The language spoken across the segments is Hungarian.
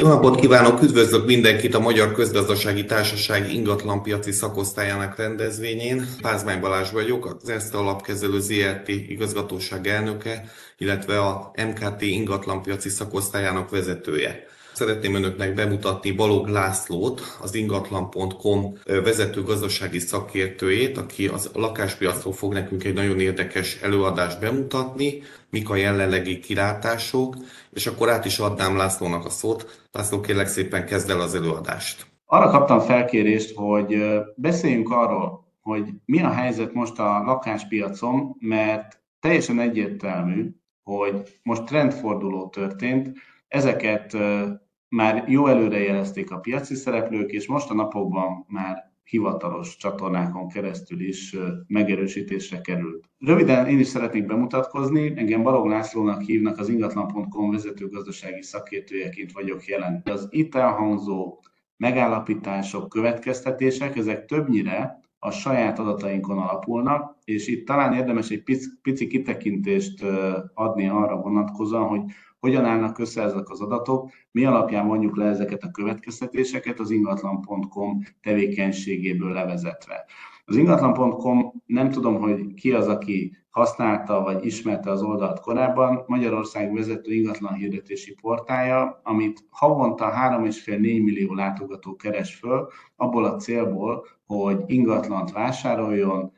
Jó napot kívánok, üdvözlök mindenkit a Magyar Közgazdasági Társaság ingatlanpiaci szakosztályának rendezvényén. Pázmány Balázs vagyok, az Erste Alapkezelő ZRT igazgatóság elnöke, illetve a MKT ingatlanpiaci szakosztályának vezetője. Szeretném önöknek bemutatni Balog Lászlót, az ingatlan.com vezető gazdasági szakértőjét, aki az lakáspiacról fog nekünk egy nagyon érdekes előadást bemutatni, mik a jelenlegi kilátások, és akkor át is adnám Lászlónak a szót. László, kérlek szépen kezd el az előadást. Arra kaptam felkérést, hogy beszéljünk arról, hogy mi a helyzet most a lakáspiacon, mert teljesen egyértelmű, hogy most trendforduló történt, ezeket már jó előre jelezték a piaci szereplők, és most a napokban már hivatalos csatornákon keresztül is megerősítésre került. Röviden én is szeretnék bemutatkozni, engem Balog Lászlónak hívnak, az ingatlan.com vezető gazdasági szakértőjeként vagyok jelen. Az itt elhangzó megállapítások, következtetések, ezek többnyire a saját adatainkon alapulnak, és itt talán érdemes egy pici, pici kitekintést adni arra vonatkozóan, hogy hogyan állnak össze ezek az adatok, mi alapján mondjuk le ezeket a következtetéseket az ingatlan.com tevékenységéből levezetve. Az ingatlan.com nem tudom, hogy ki az, aki használta vagy ismerte az oldalt korábban, Magyarország vezető ingatlan hirdetési portája, amit havonta 3,5-4 millió látogató keres föl, abból a célból, hogy ingatlant vásároljon,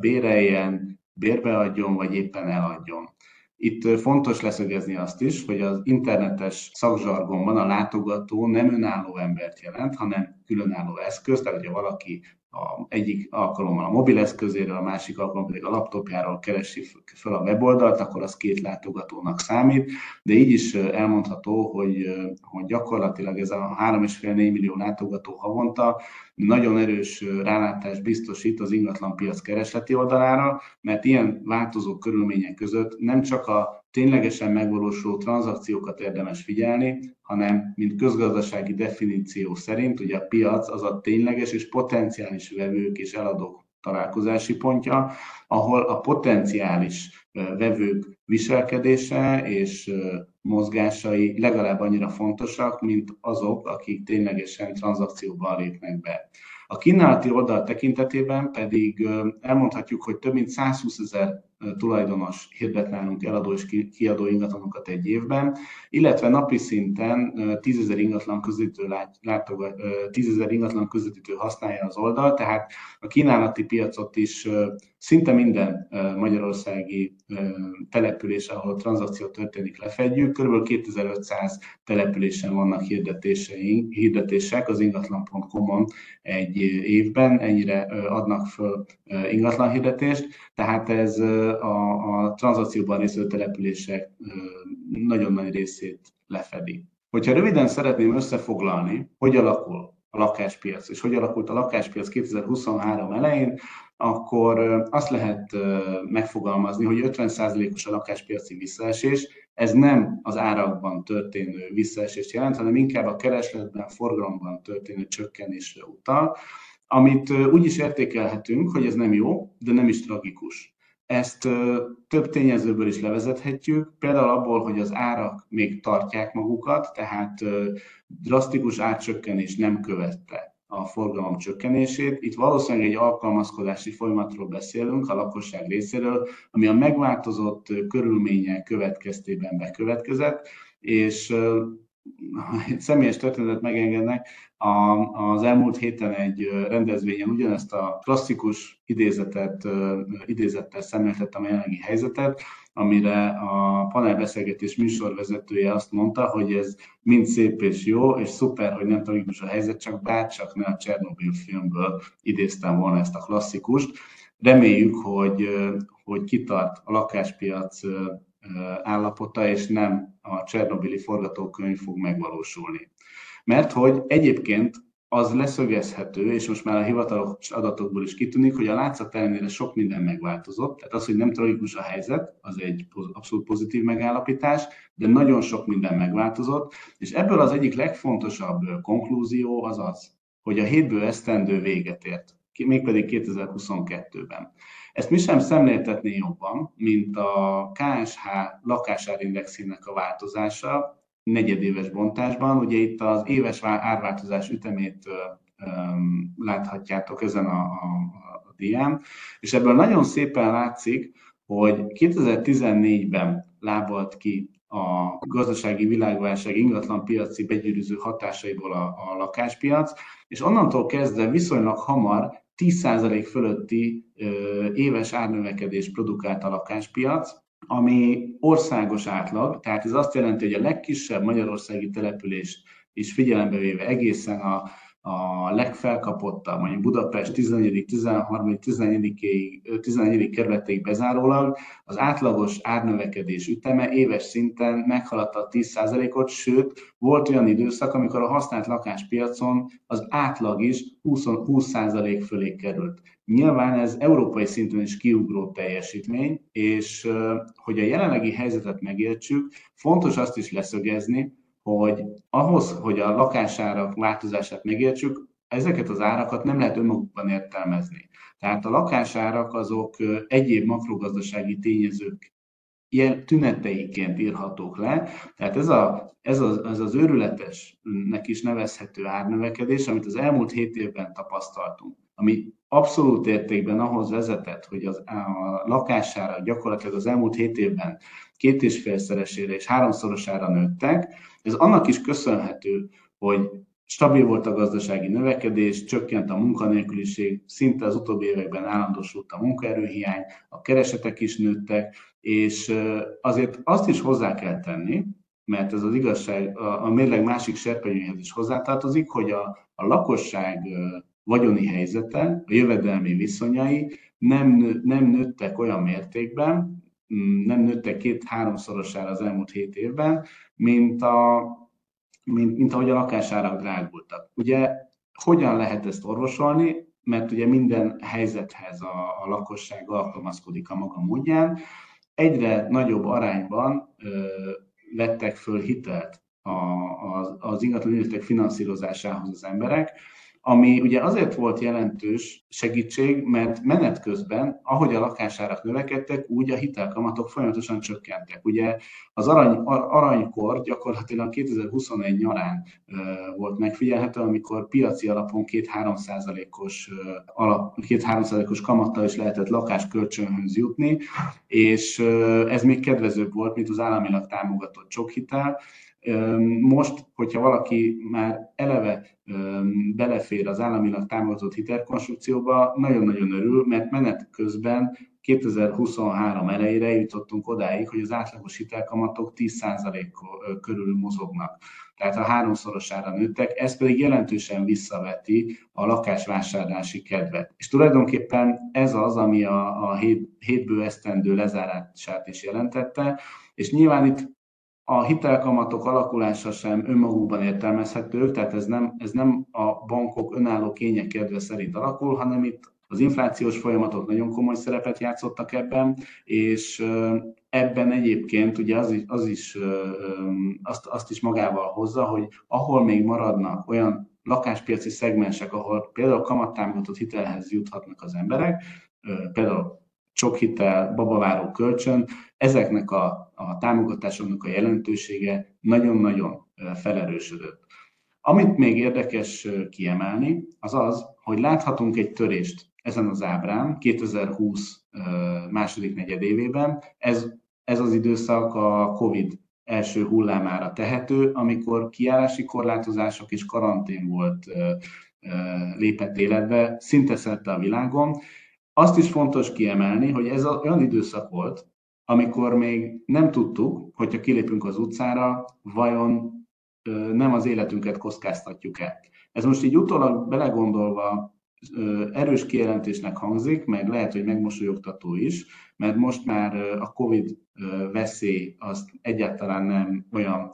béreljen, bérbeadjon, vagy éppen eladjon. Itt fontos leszögezni azt is, hogy az internetes szakzsargonban a látogató nem önálló embert jelent, hanem különálló eszköz, tehát hogyha valaki a egyik alkalommal a mobileszközéről, a másik alkalommal pedig a laptopjáról keresi fel a weboldalt, akkor az két látogatónak számít, de így is elmondható, hogy, hogy gyakorlatilag ez a 3,5-4 millió látogató havonta nagyon erős rálátást biztosít az ingatlanpiac keresleti oldalára, mert ilyen változó körülmények között nem csak a ténylegesen megvalósuló tranzakciókat érdemes figyelni, hanem mint közgazdasági definíció szerint, ugye a piac az a tényleges és potenciális vevők és eladók találkozási pontja, ahol a potenciális vevők viselkedése és mozgásai legalább annyira fontosak, mint azok, akik ténylegesen tranzakcióban lépnek be. A kínálati oldal tekintetében pedig elmondhatjuk, hogy több mint 120 ezer tulajdonos hirdet nálunk eladó és kiadó ingatlanokat egy évben, illetve napi szinten 10 ezer ingatlan közvetítő, látogat, 10 ingatlan közvetítő használja az oldal, tehát a kínálati piacot is szinte minden magyarországi település, ahol tranzakció történik, lefedjük. Körülbelül 2500 településen vannak hirdetéseink, hirdetések az ingatlan.com-on egy évben, ennyire adnak föl ingatlan hirdetést, tehát ez a, a tranzakcióban részvevő települések nagyon nagy részét lefedi. Hogyha röviden szeretném összefoglalni, hogy alakul a lakáspiac, és hogy alakult a lakáspiac 2023 elején, akkor azt lehet megfogalmazni, hogy 50%-os a lakáspiaci visszaesés. Ez nem az árakban történő visszaesést jelent, hanem inkább a keresletben, forgalomban történő csökkenésre utal, amit úgy is értékelhetünk, hogy ez nem jó, de nem is tragikus. Ezt több tényezőből is levezethetjük, például abból, hogy az árak még tartják magukat, tehát drasztikus árcsökkenés nem követte a forgalom csökkenését. Itt valószínűleg egy alkalmazkodási folyamatról beszélünk a lakosság részéről, ami a megváltozott körülmények következtében bekövetkezett, és személyes történetet megengednek, a, az elmúlt héten egy rendezvényen ugyanezt a klasszikus idézetet, idézettel szemléltettem a jelenlegi helyzetet, amire a panelbeszélgetés műsorvezetője azt mondta, hogy ez mind szép és jó, és szuper, hogy nem tragikus a helyzet, csak bárcsak ne a Csernobyl filmből idéztem volna ezt a klasszikust. Reméljük, hogy, hogy kitart a lakáspiac állapota, és nem a Csernobili forgatókönyv fog megvalósulni. Mert hogy egyébként az leszögezhető, és most már a hivatalos adatokból is kitűnik, hogy a látszat ellenére sok minden megváltozott. Tehát az, hogy nem tragikus a helyzet, az egy abszolút pozitív megállapítás, de nagyon sok minden megváltozott, és ebből az egyik legfontosabb konklúzió az az, hogy a hétből esztendő véget ért, mégpedig 2022-ben. Ezt mi sem szemléltetné jobban, mint a KSH lakásárindexének a változása, negyedéves bontásban. Ugye itt az éves árváltozás ütemét láthatjátok ezen a, a, a dián, és ebből nagyon szépen látszik, hogy 2014-ben lábalt ki a gazdasági világválság ingatlan piaci begyűrűző hatásaiból a, a lakáspiac, és onnantól kezdve viszonylag hamar 10% fölötti éves árnövekedés produkált a lakáspiac, ami országos átlag, tehát ez azt jelenti, hogy a legkisebb magyarországi települést is figyelembe véve egészen a a legfelkapottabb, mondjuk Budapest 11., 13., 14. 14. kerületéig bezárólag az átlagos árnövekedés üteme éves szinten meghaladta a 10%-ot, sőt, volt olyan időszak, amikor a használt lakáspiacon az átlag is 20%, 20% fölé került. Nyilván ez európai szinten is kiugró teljesítmény, és hogy a jelenlegi helyzetet megértsük, fontos azt is leszögezni, hogy ahhoz, hogy a lakásárak változását megértsük, ezeket az árakat nem lehet önmagukban értelmezni. Tehát a lakásárak azok egyéb makrogazdasági tényezők ilyen tüneteiként írhatók le. Tehát ez, a, ez, az, ez az őrületesnek is nevezhető árnövekedés, amit az elmúlt hét évben tapasztaltunk, ami abszolút értékben ahhoz vezetett, hogy az, a lakására gyakorlatilag az elmúlt hét évben két és félszeresére és háromszorosára nőttek, ez annak is köszönhető, hogy stabil volt a gazdasági növekedés, csökkent a munkanélküliség, szinte az utóbbi években állandósult a munkaerőhiány, a keresetek is nőttek, és azért azt is hozzá kell tenni, mert ez az igazság a, a mérleg másik serpenyőhez is hozzátartozik, hogy a, a lakosság vagyoni helyzete, a jövedelmi viszonyai nem, nem nőttek olyan mértékben, mm, nem nőttek két-háromszorosára az elmúlt hét évben, mint, a, mint, mint ahogy a lakásárak drágultak. Ugye hogyan lehet ezt orvosolni? Mert ugye minden helyzethez a, a lakosság alkalmazkodik a maga módján. Egyre nagyobb arányban ö, vettek föl hitelt a, az, az ingatlan finanszírozásához az emberek, ami ugye azért volt jelentős segítség, mert menet közben, ahogy a lakásárak növekedtek, úgy a hitelkamatok folyamatosan csökkentek. Ugye az arany, aranykor gyakorlatilag 2021 nyarán volt megfigyelhető, amikor piaci alapon 2-3 százalékos, 2-3 százalékos kamattal is lehetett lakáskölcsönhöz jutni, és ez még kedvezőbb volt, mint az államilag támogatott sok hitel, most, hogyha valaki már eleve belefér az államilag támogatott hitelkonstrukcióba, nagyon-nagyon örül, mert menet közben 2023 elejére jutottunk odáig, hogy az átlagos hitelkamatok 10% körül mozognak. Tehát a háromszorosára nőttek, ez pedig jelentősen visszaveti a lakásvásárlási kedvet. És tulajdonképpen ez az, ami a, a hét, hétből esztendő lezárását is jelentette, és nyilván itt a hitelkamatok alakulása sem önmagukban értelmezhető, tehát ez nem, ez nem a bankok önálló kények kedve szerint alakul, hanem itt az inflációs folyamatok nagyon komoly szerepet játszottak ebben, és ebben egyébként ugye az is, az is azt, azt is magával hozza, hogy ahol még maradnak olyan lakáspiaci szegmensek, ahol például kamattámogatott hitelhez juthatnak az emberek, például sok hitel, babaváró kölcsön, ezeknek a, a támogatásoknak a jelentősége nagyon-nagyon felerősödött. Amit még érdekes kiemelni, az az, hogy láthatunk egy törést ezen az ábrán 2020 második negyedévében. Ez, ez az időszak a COVID első hullámára tehető, amikor kiállási korlátozások és karantén volt lépett életbe szinte szerte a világon, azt is fontos kiemelni, hogy ez olyan időszak volt, amikor még nem tudtuk, hogyha kilépünk az utcára, vajon nem az életünket kockáztatjuk-e. Ez most így utólag belegondolva erős kijelentésnek hangzik, meg lehet, hogy megmosolyogtató is, mert most már a COVID veszély az egyáltalán nem olyan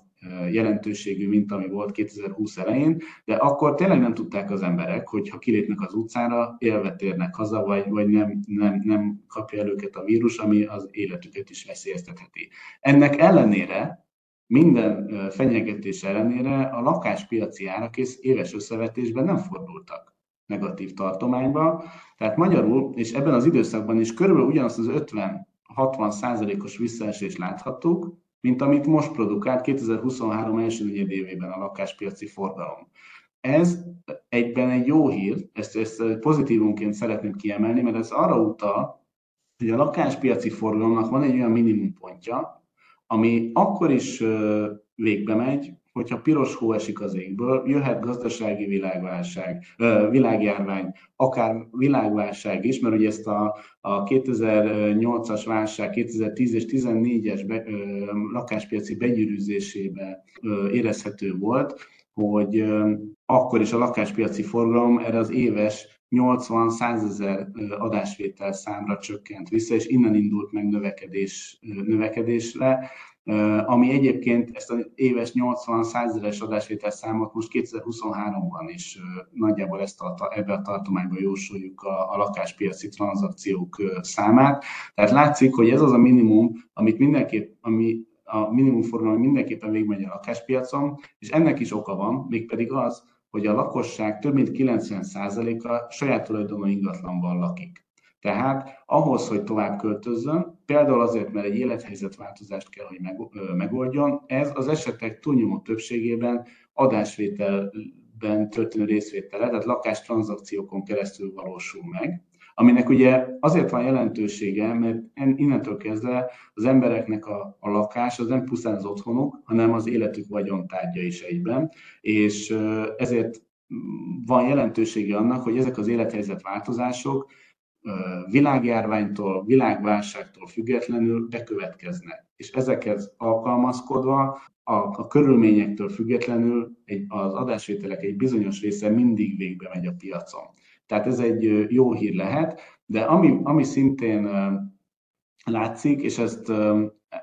jelentőségű, mint ami volt 2020 elején, de akkor tényleg nem tudták az emberek, hogy ha kilépnek az utcára, élve térnek haza, vagy, vagy nem, nem, nem kapja el őket a vírus, ami az életüket is veszélyeztetheti. Ennek ellenére, minden fenyegetés ellenére a lakáspiaci árak éves összevetésben nem fordultak negatív tartományba. Tehát magyarul, és ebben az időszakban is körülbelül ugyanazt az 50-60 százalékos visszaesést láthattuk, mint amit most produkált 2023 első negyedévében a lakáspiaci forgalom. Ez egyben egy jó hír, ezt, ezt pozitívunként szeretném kiemelni, mert ez arra utal, hogy a lakáspiaci forgalomnak van egy olyan minimumpontja, ami akkor is végbe megy, hogyha piros hó esik az égből, jöhet gazdasági világválság, világjárvány, akár világválság is, mert ugye ezt a, a 2008-as válság, 2010 és 2014-es be, lakáspiaci begyűrűzésébe érezhető volt, hogy akkor is a lakáspiaci forgalom erre az éves 80-100 ezer adásvétel számra csökkent vissza, és innen indult meg növekedés, növekedésre ami egyébként ezt az éves 80-100 ezeres adásvétel számot most 2023-ban is nagyjából ezt a, ebbe a tartományban jósoljuk a, a lakáspiaci tranzakciók számát. Tehát látszik, hogy ez az a minimum, amit mindenképp, ami a minimum forgalom mindenképpen végigmegy a lakáspiacon, és ennek is oka van, mégpedig az, hogy a lakosság több mint 90%-a saját tulajdonú ingatlanban lakik. Tehát ahhoz, hogy tovább költözzön, például azért, mert egy élethelyzetváltozást kell, hogy megoldjon, ez az esetek túlnyomó többségében adásvételben történő részvétele, tehát lakástranzakciókon keresztül valósul meg, aminek ugye azért van jelentősége, mert innentől kezdve az embereknek a, a lakás az nem pusztán az otthonuk, hanem az életük vagyontárgya is egyben, és ezért van jelentősége annak, hogy ezek az élethelyzet változások világjárványtól, világválságtól függetlenül bekövetkeznek. És ezekhez alkalmazkodva a, a körülményektől függetlenül egy, az adásvételek egy bizonyos része mindig végbe megy a piacon. Tehát ez egy jó hír lehet, de ami, ami szintén látszik, és ezt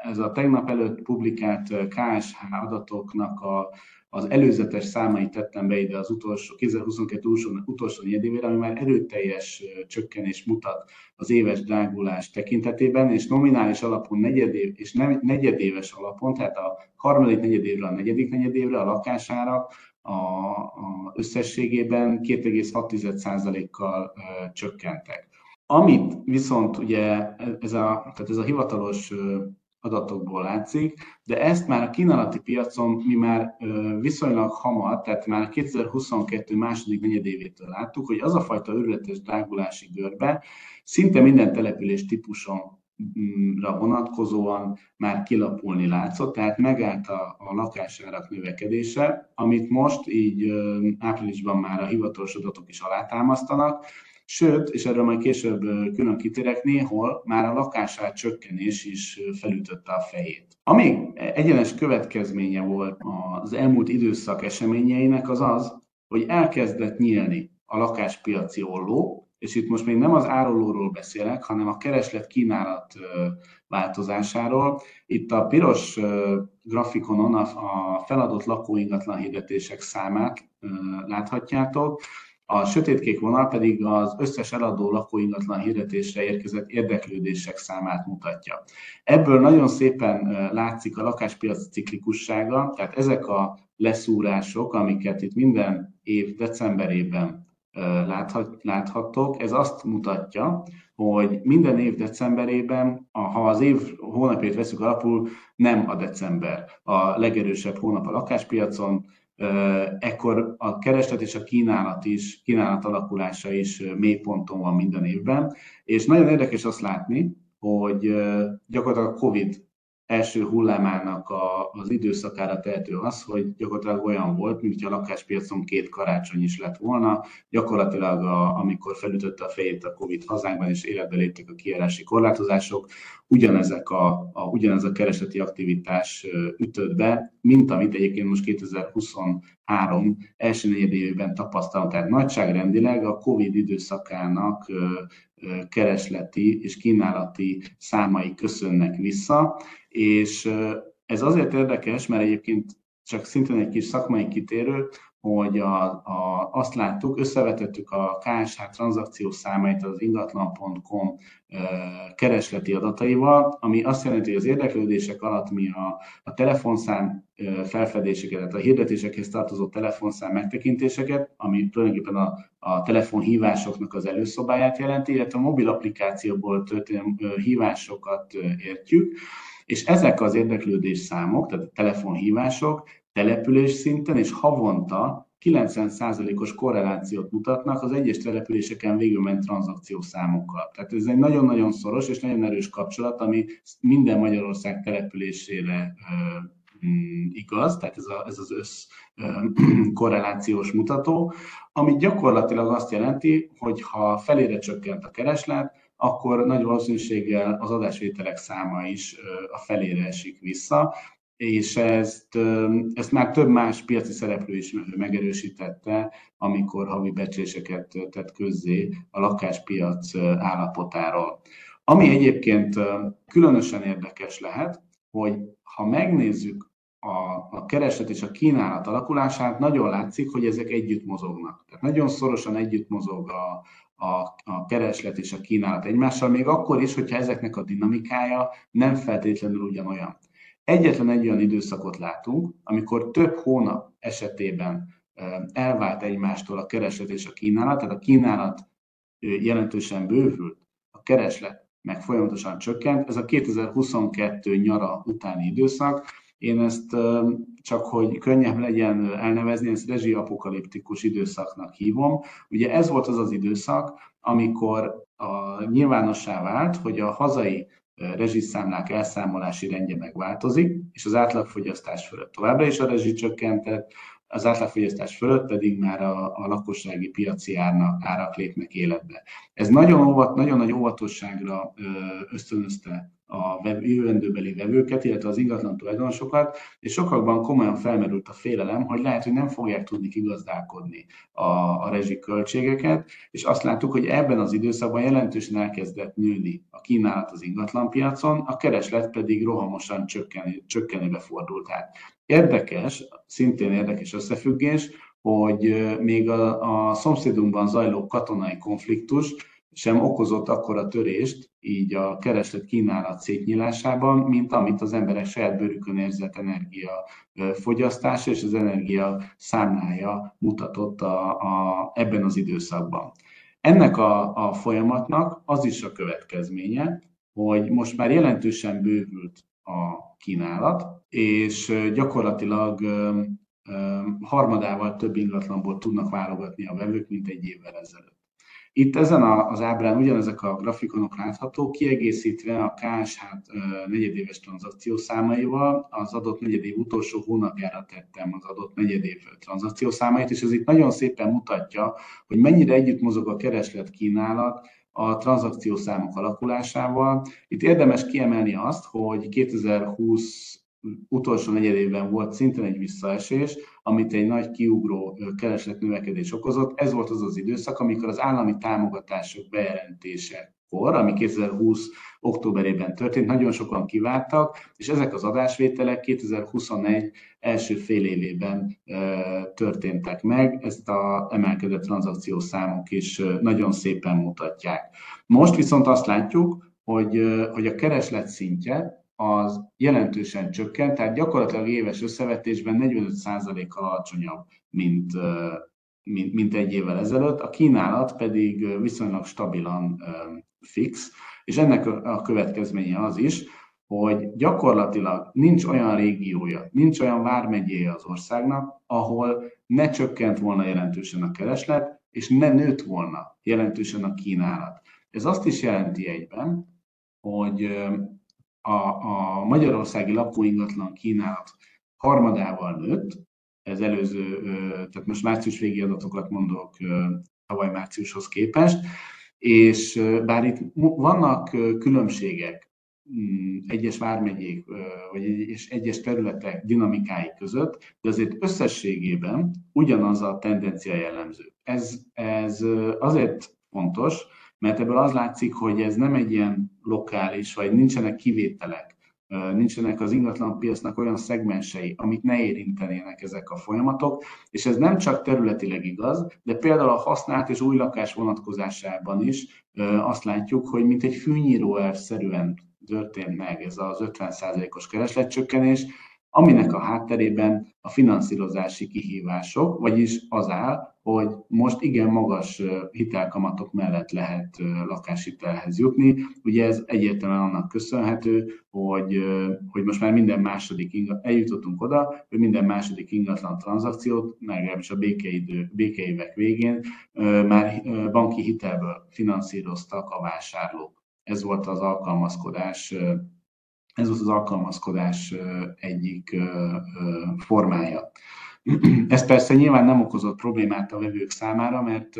ez a tegnap előtt publikált KSH adatoknak a, az előzetes számait tettem be ide az utolsó, 2022 utolsó, utolsó negyedévére, ami már erőteljes csökkenés mutat az éves drágulás tekintetében, és nominális alapon negyedév, és negyedéves alapon, tehát a harmadik negyedévre, a negyedik negyedévre a lakásárak a, a összességében 2,6%-kal csökkentek. Amit viszont ugye ez a, tehát ez a hivatalos adatokból látszik, de ezt már a kínálati piacon mi már viszonylag hamar, tehát már 2022 második negyedévétől láttuk, hogy az a fajta őrületes drágulási görbe szinte minden település típuson vonatkozóan már kilapulni látszott, tehát megállt a, a lakásárak növekedése, amit most így áprilisban már a hivatalos adatok is alátámasztanak, Sőt, és erről majd később külön kitérek, néhol már a lakásár csökkenés is felütötte a fejét. Ami egyenes következménye volt az elmúlt időszak eseményeinek az az, hogy elkezdett nyílni a lakáspiaci olló, és itt most még nem az árulóról beszélek, hanem a kereslet-kínálat változásáról. Itt a piros grafikonon a feladott lakóingatlan hirdetések számát láthatjátok, a sötétkék vonal pedig az összes eladó lakóingatlan hirdetésre érkezett érdeklődések számát mutatja. Ebből nagyon szépen látszik a lakáspiac ciklikussága, tehát ezek a leszúrások, amiket itt minden év decemberében láthat, láthattok, ez azt mutatja, hogy minden év decemberében, ha az év hónapjait veszük alapul, nem a december a legerősebb hónap a lakáspiacon, ekkor a kereslet és a kínálat is, kínálat alakulása is mélyponton van minden évben, és nagyon érdekes azt látni, hogy gyakorlatilag a COVID első hullámának a, az időszakára tehető az, hogy gyakorlatilag olyan volt, mint a lakáspiacon két karácsony is lett volna. Gyakorlatilag, a, amikor felütötte a fejét a Covid hazánkban, és életbe léptek a kijárási korlátozások, ugyanezek a, a, ugyanez a kereseti aktivitás ütött be, mint amit egyébként most 2023 első negyedévében tapasztalunk. Tehát nagyságrendileg a Covid időszakának keresleti és kínálati számai köszönnek vissza, és ez azért érdekes, mert egyébként csak szintén egy kis szakmai kitérő, hogy a, a, azt láttuk, összevetettük a KSH tranzakció számait az ingatlan.com keresleti adataival, ami azt jelenti, hogy az érdeklődések alatt mi a, a telefonszám felfedéseket, a hirdetésekhez tartozó telefonszám megtekintéseket, ami tulajdonképpen a, a telefonhívásoknak az előszobáját jelenti, illetve a mobil applikációból történő hívásokat értjük, és ezek az érdeklődés számok, tehát telefonhívások település szinten és havonta 90%-os korrelációt mutatnak az egyes településeken végülment tranzakciós számokkal. Tehát ez egy nagyon-nagyon szoros és nagyon erős kapcsolat, ami minden Magyarország településére mm, igaz, tehát ez, a, ez az össz korrelációs mutató, ami gyakorlatilag azt jelenti, hogy ha felére csökkent a kereslet, akkor nagy valószínűséggel az adásvételek száma is a felére esik vissza, és ezt, ezt már több más piaci szereplő is megerősítette, amikor havi becsléseket tett közzé a lakáspiac állapotáról. Ami egyébként különösen érdekes lehet, hogy ha megnézzük a, a kereslet és a kínálat alakulását, nagyon látszik, hogy ezek együtt mozognak. Tehát nagyon szorosan együtt mozog a, a, a kereslet és a kínálat egymással, még akkor is, hogyha ezeknek a dinamikája nem feltétlenül ugyanolyan. Egyetlen egy olyan időszakot látunk, amikor több hónap esetében elvált egymástól a kereslet és a kínálat, tehát a kínálat jelentősen bővült, a kereslet meg folyamatosan csökkent. Ez a 2022 nyara utáni időszak. Én ezt csak, hogy könnyebb legyen elnevezni, ezt rezsiapokaliptikus időszaknak hívom. Ugye ez volt az az időszak, amikor a nyilvánossá vált, hogy a hazai rezsiszámlák elszámolási rendje megváltozik, és az átlagfogyasztás fölött továbbra is a rezsi csökkentett, az átlagfogyasztás fölött pedig már a, a lakossági piaci árnak, árak lépnek életbe. Ez nagyon, óvat, nagyon nagy óvatosságra ösztönözte a jövendőbeli vevőket, illetve az ingatlan tulajdonosokat, és sokakban komolyan felmerült a félelem, hogy lehet, hogy nem fogják tudni kigazdálkodni a, a rezsiköltségeket, és azt láttuk, hogy ebben az időszakban jelentősen elkezdett nőni a kínálat az ingatlanpiacon, a kereslet pedig rohamosan csökkenő, csökkenőbe fordult át. Érdekes, szintén érdekes összefüggés, hogy még a, a szomszédunkban zajló katonai konfliktus sem okozott akkora törést így a kereslet kínálat szétnyílásában, mint amit az emberek saját bőrükön érzett energia fogyasztása és az energia számlája mutatott a, a, ebben az időszakban. Ennek a, a folyamatnak az is a következménye, hogy most már jelentősen bővült a kínálat, és gyakorlatilag harmadával több ingatlanból tudnak válogatni a vevők, mint egy évvel ezelőtt. Itt ezen az ábrán ugyanezek a grafikonok láthatók, kiegészítve a KSH negyedéves tranzakció számaival, az adott negyedév utolsó hónapjára tettem az adott negyedév tranzakció számait, és ez itt nagyon szépen mutatja, hogy mennyire együtt mozog a kereslet kínálat a tranzakciószámok alakulásával. Itt érdemes kiemelni azt, hogy 2020 utolsó negyedében volt szintén egy visszaesés, amit egy nagy kiugró keresletnövekedés okozott. Ez volt az az időszak, amikor az állami támogatások bejelentése ami 2020 októberében történt, nagyon sokan kiváltak, és ezek az adásvételek 2021 első fél évében történtek meg, ezt a emelkedett tranzakciós számok is nagyon szépen mutatják. Most viszont azt látjuk, hogy, hogy a kereslet szintje az jelentősen csökkent, tehát gyakorlatilag éves összevetésben 45%-kal alacsonyabb, mint, mint, mint egy évvel ezelőtt, a kínálat pedig viszonylag stabilan fix, és ennek a következménye az is, hogy gyakorlatilag nincs olyan régiója, nincs olyan vármegyéje az országnak, ahol ne csökkent volna jelentősen a kereslet, és ne nőtt volna jelentősen a kínálat. Ez azt is jelenti egyben, hogy a, a magyarországi lakóingatlan kínálat harmadával nőtt, ez előző, tehát most március végi adatokat mondok tavaly márciushoz képest, és bár itt vannak különbségek mm, egyes vármegyék vagy és egyes területek dinamikái között, de azért összességében ugyanaz a tendencia jellemző. Ez, ez azért fontos, mert ebből az látszik, hogy ez nem egy ilyen lokális, vagy nincsenek kivételek, nincsenek az ingatlan piacnak olyan szegmensei, amit ne érintenének ezek a folyamatok, és ez nem csak területileg igaz, de például a használt és új lakás vonatkozásában is azt látjuk, hogy mint egy fűnyíró szerűen történt meg ez az 50%-os keresletcsökkenés, aminek a hátterében a finanszírozási kihívások, vagyis az áll, hogy most igen magas hitelkamatok mellett lehet lakáshitelhez jutni. Ugye ez egyértelműen annak köszönhető, hogy, hogy most már minden második ingatlan, eljutottunk oda, hogy minden második ingatlan tranzakciót, legalábbis a békeidő, békeivek végén már banki hitelből finanszíroztak a vásárlók. Ez volt az alkalmazkodás ez volt az alkalmazkodás egyik formája. Ez persze nyilván nem okozott problémát a vevők számára, mert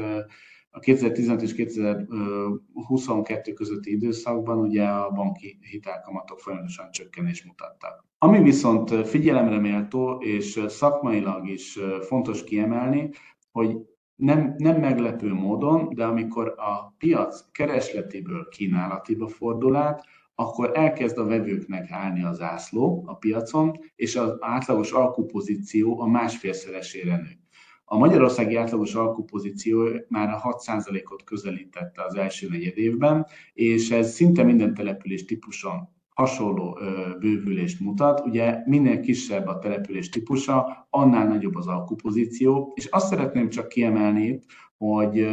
a 2015 és 2022 közötti időszakban ugye a banki hitelkamatok folyamatosan csökkenés mutattak. Ami viszont figyelemre méltó és szakmailag is fontos kiemelni, hogy nem, nem meglepő módon, de amikor a piac keresletéből kínálatiba fordul át, akkor elkezd a vevőknek állni az ászló a piacon, és az átlagos alkupozíció a másfélszeresére nő. A magyarországi átlagos alkupozíció már a 6%-ot közelítette az első negyed évben, és ez szinte minden település típuson hasonló bővülést mutat. Ugye minél kisebb a település típusa, annál nagyobb az alkupozíció, és azt szeretném csak kiemelni, hogy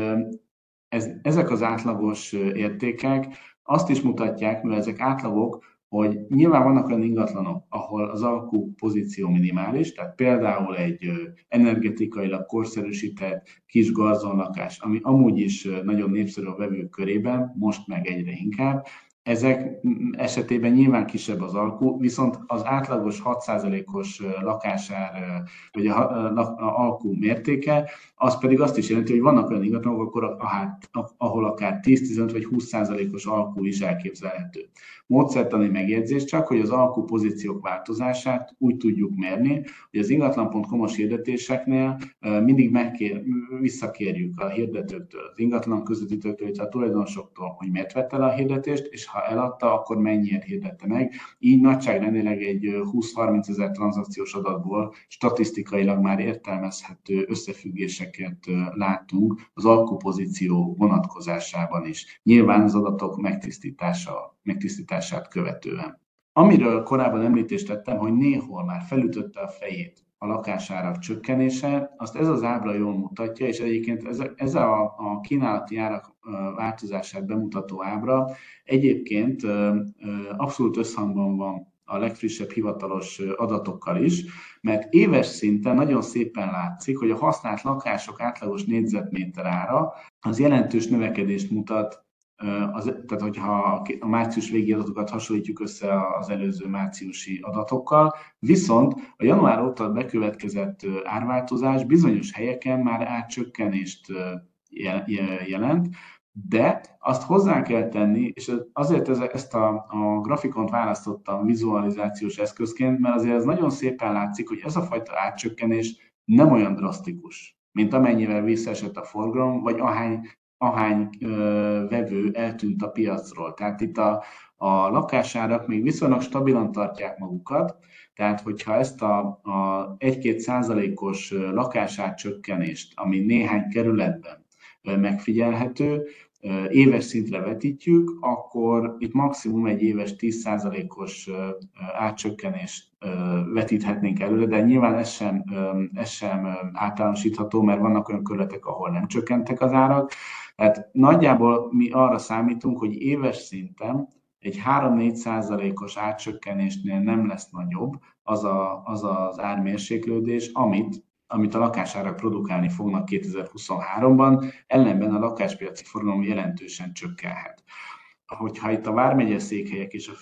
ez, ezek az átlagos értékek azt is mutatják, mivel ezek átlagok, hogy nyilván vannak olyan ingatlanok, ahol az alkú pozíció minimális, tehát például egy energetikailag korszerűsített kis garzonlakás, ami amúgy is nagyon népszerű a vevők körében, most meg egyre inkább, ezek esetében nyilván kisebb az alkú, viszont az átlagos 6%-os lakásár, vagy a, a, a alkú mértéke, az pedig azt is jelenti, hogy vannak olyan ingatlanok, akkor, ahol akár 10-15 vagy 20%-os alkú is elképzelhető. Módszertani megjegyzés csak, hogy az alkú pozíciók változását úgy tudjuk mérni, hogy az ingatlan.com-os hirdetéseknél mindig megkér, visszakérjük a hirdetőktől, az ingatlan közvetítőktől, a tulajdonosoktól, hogy miért vette le a hirdetést, és ha eladta, akkor mennyiért hirdette meg. Így nagyságrendileg egy 20-30 ezer tranzakciós adatból statisztikailag már értelmezhető összefüggéseket látunk az alkupozíció vonatkozásában is. Nyilván az adatok megtisztítása, megtisztítását követően. Amiről korábban említést tettem, hogy néhol már felütötte a fejét a lakásárak csökkenése, azt ez az ábra jól mutatja, és egyébként ez, ez a, a kínálati árak változását bemutató ábra egyébként abszolút összhangban van a legfrissebb hivatalos adatokkal is, mert éves szinten nagyon szépen látszik, hogy a használt lakások átlagos négyzetméter ára az jelentős növekedést mutat az, tehát hogyha a március végi adatokat hasonlítjuk össze az előző márciusi adatokkal, viszont a január óta bekövetkezett árváltozás bizonyos helyeken már átcsökkenést jelent, de azt hozzá kell tenni, és azért ezt a, a grafikont választottam vizualizációs eszközként, mert azért ez nagyon szépen látszik, hogy ez a fajta átcsökkenés nem olyan drasztikus, mint amennyivel visszaesett a forgalom, vagy ahány ahány vevő eltűnt a piacról. Tehát itt a, a lakásárak még viszonylag stabilan tartják magukat, tehát hogyha ezt a, a 1-2 százalékos lakásárcsökkenést, ami néhány kerületben megfigyelhető, éves szintre vetítjük, akkor itt maximum egy éves 10%-os átcsökkenést vetíthetnénk előre, de nyilván ez sem, ez sem általánosítható, mert vannak olyan körletek, ahol nem csökkentek az árak. Tehát nagyjából mi arra számítunk, hogy éves szinten egy 3-4 százalékos átcsökkenésnél nem lesz nagyobb az, a, az az ármérséklődés, amit amit a lakásárak produkálni fognak 2023-ban, ellenben a lakáspiaci forgalom jelentősen csökkenhet. Hogyha itt a vármegye székhelyek és a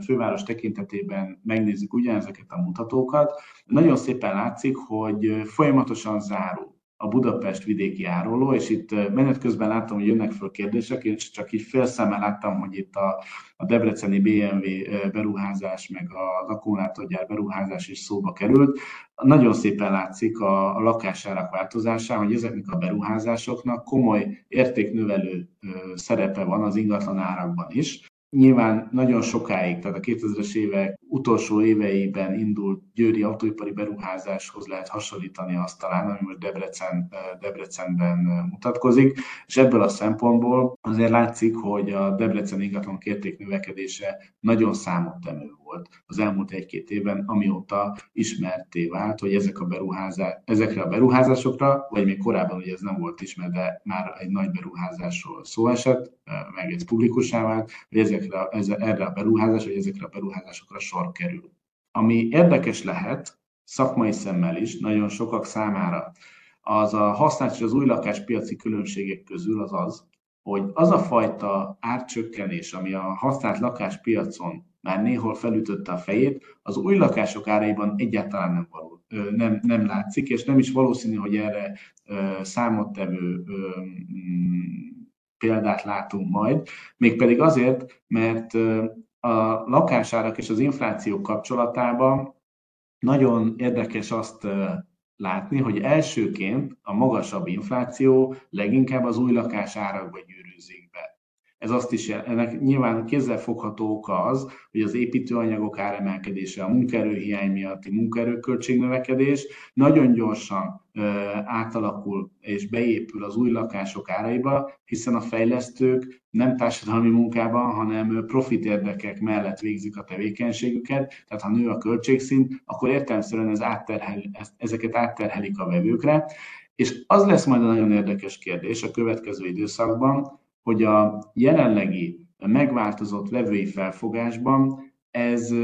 főváros tekintetében megnézzük ugyanezeket a mutatókat, nagyon szépen látszik, hogy folyamatosan zárul a Budapest vidéki áróló, és itt menet közben láttam, hogy jönnek föl kérdések, és csak így félszemmel láttam, hogy itt a, a debreceni BMW beruházás, meg az akkumulátorgyár beruházás is szóba került. Nagyon szépen látszik a, a lakásárak változásán, hogy ezeknek a beruházásoknak komoly értéknövelő szerepe van az ingatlan árakban is, Nyilván nagyon sokáig, tehát a 2000-es évek utolsó éveiben indult győri autóipari beruházáshoz lehet hasonlítani azt talán, ami most Debrecen, Debrecenben mutatkozik, és ebből a szempontból azért látszik, hogy a Debrecen ingatlan érték növekedése nagyon számottevő volt az elmúlt egy-két évben, amióta ismerté vált, hogy ezek a beruházás, ezekre a beruházásokra, vagy még korábban ugye ez nem volt ismert, de már egy nagy beruházásról szó esett, meg ez publikussá vált, hogy ezekre, ez, erre a beruházás, vagy ezekre a beruházásokra sor kerül. Ami érdekes lehet, szakmai szemmel is, nagyon sokak számára, az a használt és az új lakáspiaci különbségek közül az az, hogy az a fajta árcsökkenés, ami a használt lakáspiacon már néhol felütötte a fejét, az új lakások áraiban egyáltalán nem, való, nem, nem látszik, és nem is valószínű, hogy erre számottevő példát látunk majd, mégpedig azért, mert a lakásárak és az infláció kapcsolatában nagyon érdekes azt látni, hogy elsőként a magasabb infláció leginkább az új lakásárakba be. Ez azt is, ennek nyilván kézzelfogható oka az, hogy az építőanyagok áremelkedése, a munkaerőhiány miatti munkaerőköltségnövekedés nagyon gyorsan átalakul és beépül az új lakások áraiba, hiszen a fejlesztők nem társadalmi munkában, hanem profit érdekek mellett végzik a tevékenységüket, tehát ha nő a költségszint, akkor értelemszerűen ez átterhel, ezeket átterhelik a vevőkre, és az lesz majd a nagyon érdekes kérdés a következő időszakban, hogy a jelenlegi megváltozott vevői felfogásban ez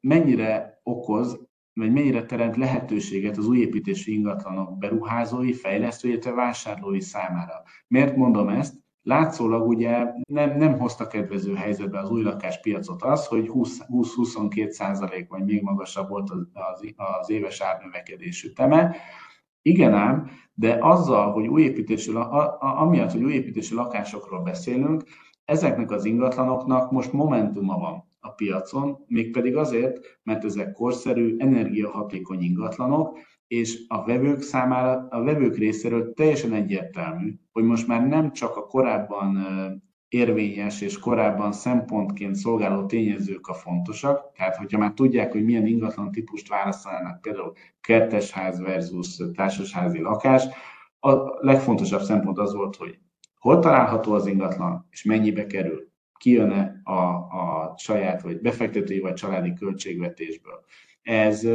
mennyire okoz, vagy mennyire teremt lehetőséget az újépítési ingatlanok beruházói, fejlesztői, illetve vásárlói számára. Miért mondom ezt? Látszólag ugye nem, nem hozta kedvező helyzetbe az új lakáspiacot az, hogy 20-22 százalék vagy még magasabb volt az, az, az éves árnövekedés üteme. Igen ám, de azzal, hogy újépítési, amiatt, hogy újépítési lakásokról beszélünk, ezeknek az ingatlanoknak most momentuma van a piacon, mégpedig azért, mert ezek korszerű, energiahatékony ingatlanok, és a vevők számára, a vevők részéről teljesen egyértelmű, hogy most már nem csak a korábban érvényes és korábban szempontként szolgáló tényezők a fontosak, tehát hogyha már tudják, hogy milyen ingatlan típust választanának, például kertesház versus társasházi lakás, a legfontosabb szempont az volt, hogy hol található az ingatlan, és mennyibe kerül, kijön-e a, a saját vagy befektetői vagy családi költségvetésből. Ez,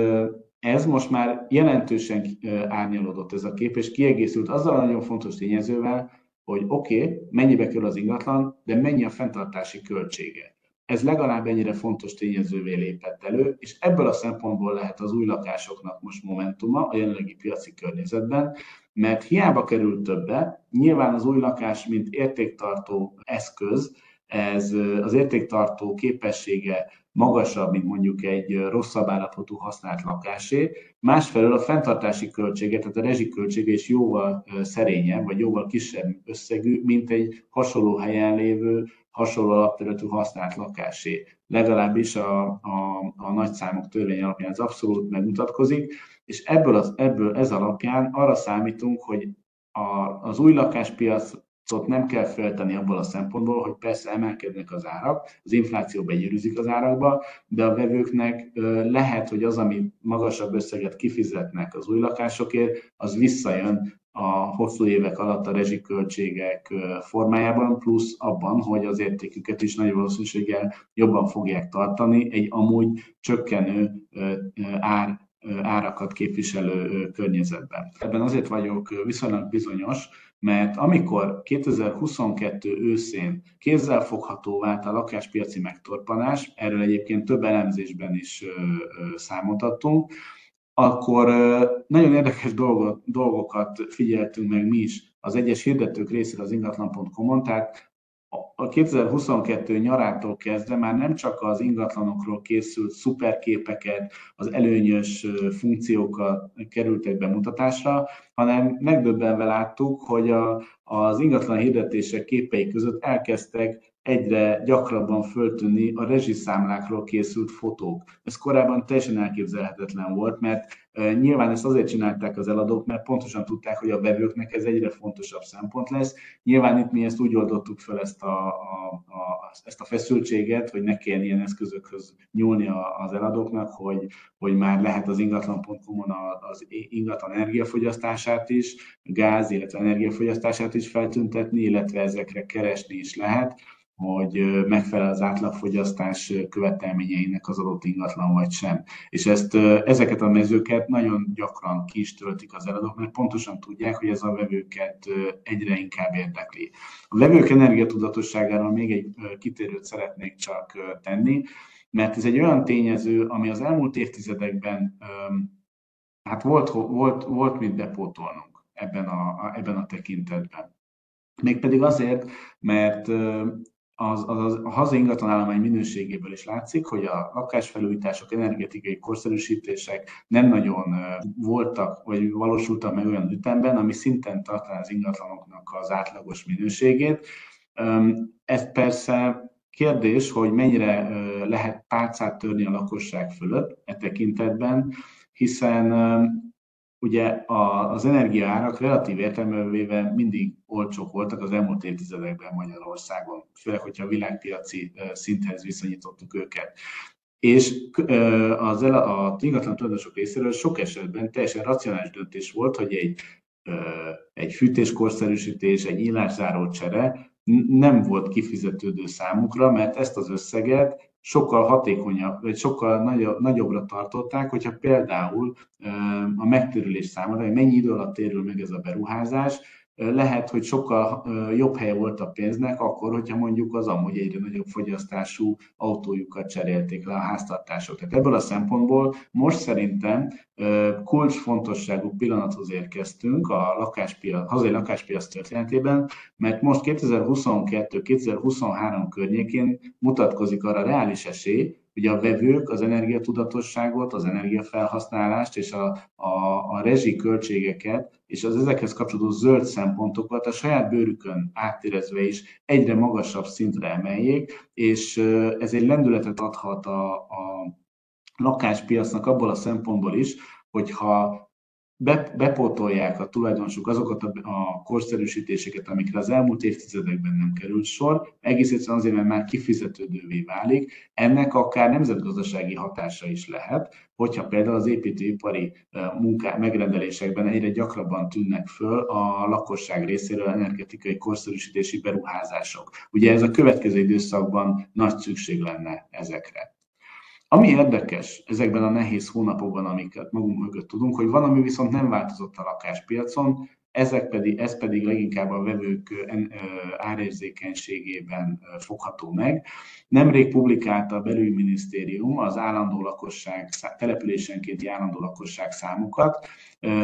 ez most már jelentősen árnyalódott ez a kép, és kiegészült azzal a nagyon fontos tényezővel, hogy oké, okay, mennyibe kerül az ingatlan, de mennyi a fenntartási költsége. Ez legalább ennyire fontos tényezővé lépett elő, és ebből a szempontból lehet az új lakásoknak most momentuma a jelenlegi piaci környezetben, mert hiába kerül többe, nyilván az új lakás, mint értéktartó eszköz, ez az értéktartó képessége magasabb, mint mondjuk egy rosszabb állapotú használt lakásé. Másfelől a fenntartási költsége, tehát a rezsiköltsége is jóval szerényebb, vagy jóval kisebb összegű, mint egy hasonló helyen lévő, hasonló alapterületű használt lakásé. Legalábbis a, a, a nagy számok törvény alapján ez abszolút megmutatkozik, és ebből, az, ebből ez alapján arra számítunk, hogy a, az új lakáspiac Szóval nem kell feltenni abból a szempontból, hogy persze emelkednek az árak, az infláció begyűrűzik az árakba, de a vevőknek lehet, hogy az, ami magasabb összeget kifizetnek az új lakásokért, az visszajön a hosszú évek alatt a rezsiköltségek formájában, plusz abban, hogy az értéküket is nagy valószínűséggel jobban fogják tartani egy amúgy csökkenő ár árakat képviselő környezetben. Ebben azért vagyok viszonylag bizonyos, mert amikor 2022 őszén kézzelfogható vált a lakáspiaci megtorpanás, erről egyébként több elemzésben is számot adtunk, akkor nagyon érdekes dolgokat figyeltünk meg mi is. Az egyes hirdetők részéről az ingatlan.com-on, tehát a 2022 nyarától kezdve már nem csak az ingatlanokról készült szuperképeket, az előnyös funkciókat kerültek bemutatásra, hanem megdöbbenve láttuk, hogy a, az ingatlan hirdetések képei között elkezdtek egyre gyakrabban föltűnni a rezsiszámlákról készült fotók. Ez korábban teljesen elképzelhetetlen volt, mert e, nyilván ezt azért csinálták az eladók, mert pontosan tudták, hogy a vevőknek ez egyre fontosabb szempont lesz. Nyilván itt mi ezt úgy oldottuk fel ezt a, a, a ezt a feszültséget, hogy ne kelljen ilyen eszközökhöz nyúlni az eladóknak, hogy, hogy már lehet az ingatlan.com-on az ingatlan energiafogyasztását is, gáz, illetve energiafogyasztását is feltüntetni, illetve ezekre keresni is lehet hogy megfelel az átlagfogyasztás követelményeinek az adott ingatlan vagy sem. És ezt, ezeket a mezőket nagyon gyakran ki is töltik az eladók, mert pontosan tudják, hogy ez a vevőket egyre inkább érdekli. A vevők energiatudatosságáról még egy kitérőt szeretnék csak tenni, mert ez egy olyan tényező, ami az elmúlt évtizedekben hát volt, volt, volt mit bepótolnunk ebben a, ebben a tekintetben. Mégpedig azért, mert az, az, az a hazai ingatlanállomány minőségéből is látszik, hogy a lakásfelújítások, energetikai korszerűsítések nem nagyon voltak, vagy valósultak meg olyan ütemben, ami szinten tartaná az ingatlanoknak az átlagos minőségét. Ez persze kérdés, hogy mennyire lehet pálcát törni a lakosság fölött e tekintetben, hiszen ugye az energiaárak relatív értelműen véve mindig olcsók voltak az elmúlt évtizedekben Magyarországon, főleg, hogyha a világpiaci szinthez viszonyítottuk őket. És az, a ingatlan tulajdonosok részéről sok esetben teljesen racionális döntés volt, hogy egy, egy fűtéskorszerűsítés, egy illászáró csere nem volt kifizetődő számukra, mert ezt az összeget sokkal hatékonyabb, vagy sokkal nagyobb, nagyobbra tartották, hogyha például a megtérülés számára, hogy mennyi idő alatt térül meg ez a beruházás, lehet, hogy sokkal jobb helye volt a pénznek akkor, hogyha mondjuk az amúgy egyre nagyobb fogyasztású autójukat cserélték le a háztartások. Tehát ebből a szempontból most szerintem kulcsfontosságú pillanathoz érkeztünk a lakáspiac, hazai lakáspiac történetében, mert most 2022-2023 környékén mutatkozik arra reális esély, Ugye a vevők az energiatudatosságot, az energiafelhasználást és a, a, a rezsi költségeket és az ezekhez kapcsolódó zöld szempontokat a saját bőrükön átérezve is egyre magasabb szintre emeljék, és ez egy lendületet adhat a, a lakáspiacnak abból a szempontból is, hogyha bepótolják a tulajdonosok azokat a, korszerűsítéseket, amikre az elmúlt évtizedekben nem került sor, egész egyszerűen azért, mert már kifizetődővé válik. Ennek akár nemzetgazdasági hatása is lehet, hogyha például az építőipari munká, megrendelésekben egyre gyakrabban tűnnek föl a lakosság részéről energetikai korszerűsítési beruházások. Ugye ez a következő időszakban nagy szükség lenne ezekre. Ami érdekes ezekben a nehéz hónapokban, amiket magunk mögött tudunk, hogy van, ami viszont nem változott a lakáspiacon, ezek pedig, ez pedig leginkább a vevők árérzékenységében fogható meg. Nemrég publikálta a belügyminisztérium az állandó lakosság, településenkénti állandó lakosság számukat,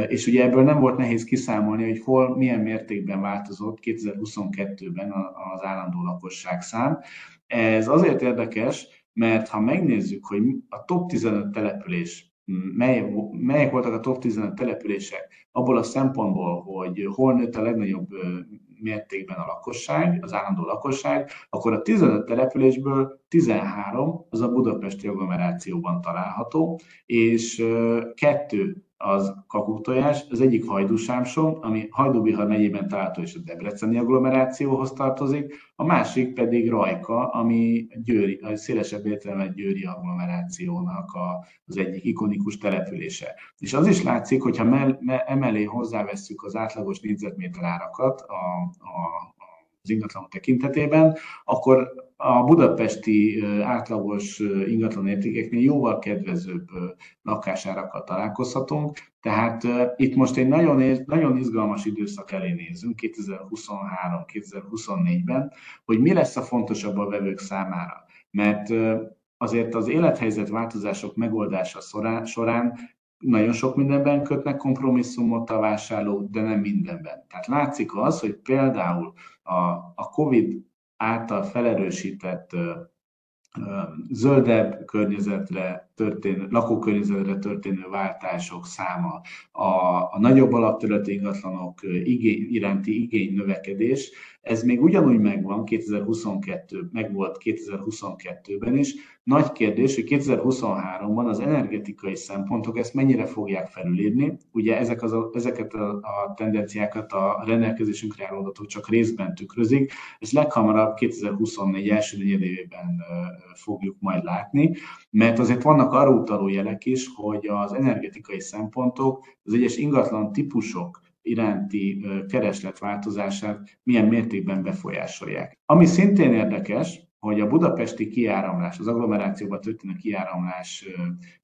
és ugye ebből nem volt nehéz kiszámolni, hogy hol, milyen mértékben változott 2022-ben az állandó lakosság szám. Ez azért érdekes, mert ha megnézzük, hogy a top 15 település, mely, melyek voltak a top 15 települések, abból a szempontból, hogy hol nőtt a legnagyobb mértékben a lakosság, az állandó lakosság, akkor a 15 településből 13 az a budapesti agglomerációban található, és kettő az kakuktojás, az egyik hajdúsámson, ami Hajdúbihar megyében található és a Debreceni agglomerációhoz tartozik, a másik pedig Rajka, ami Győri, a szélesebb értelemben Győri agglomerációnak a, az egyik ikonikus települése. És az is látszik, hogyha mell, emelé hozzávesszük az átlagos négyzetméter árakat a, a, ingatlanok tekintetében, akkor a budapesti átlagos ingatlan értékeknél jóval kedvezőbb lakásárakkal találkozhatunk, tehát itt most egy nagyon, nagyon izgalmas időszak elé nézünk 2023-2024-ben, hogy mi lesz a fontosabb a vevők számára. Mert azért az élethelyzet változások megoldása során nagyon sok mindenben kötnek kompromisszumot a vásárlók, de nem mindenben. Tehát látszik az, hogy például a, a COVID által felerősített zöldebb környezetre történő, lakókörnyezetre történő váltások száma, a, a nagyobb alapterületi ingatlanok igény, iránti igény növekedés, ez még ugyanúgy megvan 2022, megvolt 2022-ben is. Nagy kérdés, hogy 2023-ban az energetikai szempontok ezt mennyire fogják felülírni. Ugye ezek az ezeket a, a tendenciákat a rendelkezésünkre álló adatok csak részben tükrözik, és leghamarabb 2024 első negyedévében fogjuk majd látni, mert azért vannak arra utaló jelek is, hogy az energetikai szempontok, az egyes ingatlan típusok iránti kereslet változását milyen mértékben befolyásolják. Ami szintén érdekes, hogy a budapesti kiáramlás, az agglomerációban történő kiáramlás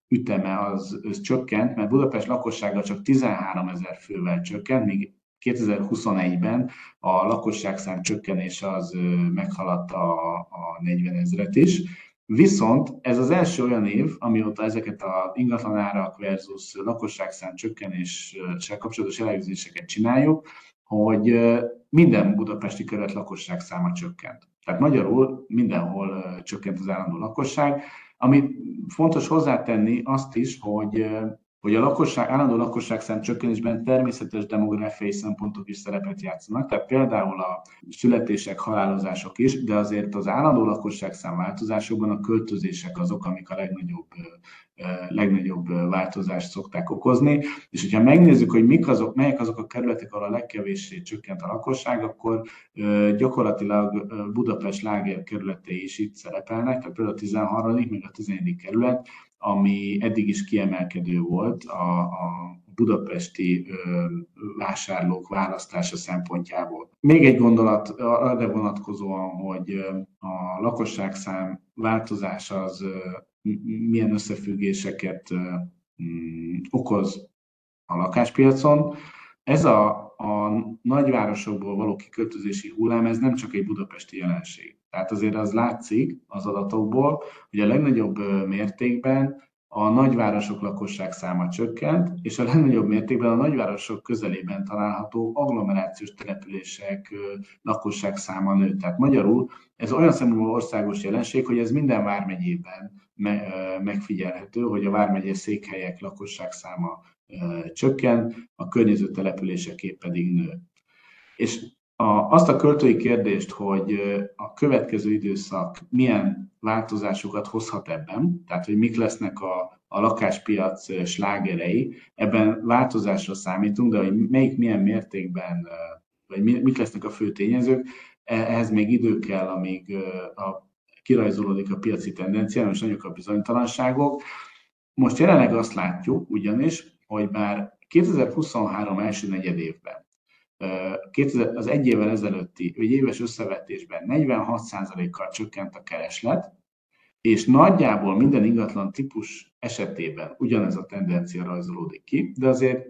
üteme az, az csökkent, mert Budapest lakossága csak 13 ezer fővel csökkent, míg 2021-ben a lakosságszám csökkenése az meghaladta a, a 40 ezeret is. Viszont ez az első olyan év, amióta ezeket a ingatlanárak versus lakosságszám csökkenéssel kapcsolatos ellenőrzéseket csináljuk, hogy minden budapesti kerület lakosság száma csökkent. Tehát magyarul mindenhol csökkent az állandó lakosság. Ami fontos hozzátenni azt is, hogy hogy a lakosság, állandó lakosságszám csökkenésben természetes demográfiai szempontok is szerepet játszanak, tehát például a születések, halálozások is, de azért az állandó lakosságszám változásokban a költözések azok, amik a legnagyobb, legnagyobb változást szokták okozni, és hogyha megnézzük, hogy mik azok, melyek azok a kerületek, ahol a legkevéssé csökkent a lakosság, akkor gyakorlatilag Budapest láger kerületei is itt szerepelnek, tehát például a 13. még a 14. kerület, ami eddig is kiemelkedő volt a, a budapesti ö, vásárlók választása szempontjából. Még egy gondolat arra vonatkozóan, hogy a lakosságszám változása az ö, milyen összefüggéseket ö, okoz a lakáspiacon. Ez a, a nagyvárosokból való kiköltözési hullám, ez nem csak egy budapesti jelenség. Tehát azért az látszik az adatokból, hogy a legnagyobb mértékben a nagyvárosok lakosság száma csökkent, és a legnagyobb mértékben a nagyvárosok közelében található agglomerációs települések lakosság száma nőtt. Tehát magyarul ez olyan szempontból országos jelenség, hogy ez minden vármegyében megfigyelhető, hogy a vármegye székhelyek lakosság száma csökken, a környező településeké pedig nő. És a, azt a költői kérdést, hogy a következő időszak milyen változásokat hozhat ebben, tehát hogy mik lesznek a, a lakáspiac slágerei, ebben változásra számítunk, de hogy melyik milyen mértékben, vagy mik lesznek a fő tényezők, e, ehhez még idő kell, amíg a, kirajzolódik a piaci tendencia, és nagyok a bizonytalanságok. Most jelenleg azt látjuk ugyanis, hogy már 2023 első negyed évben az egy évvel ezelőtti, vagy éves összevetésben 46%-kal csökkent a kereslet, és nagyjából minden ingatlan típus esetében ugyanez a tendencia rajzolódik ki, de azért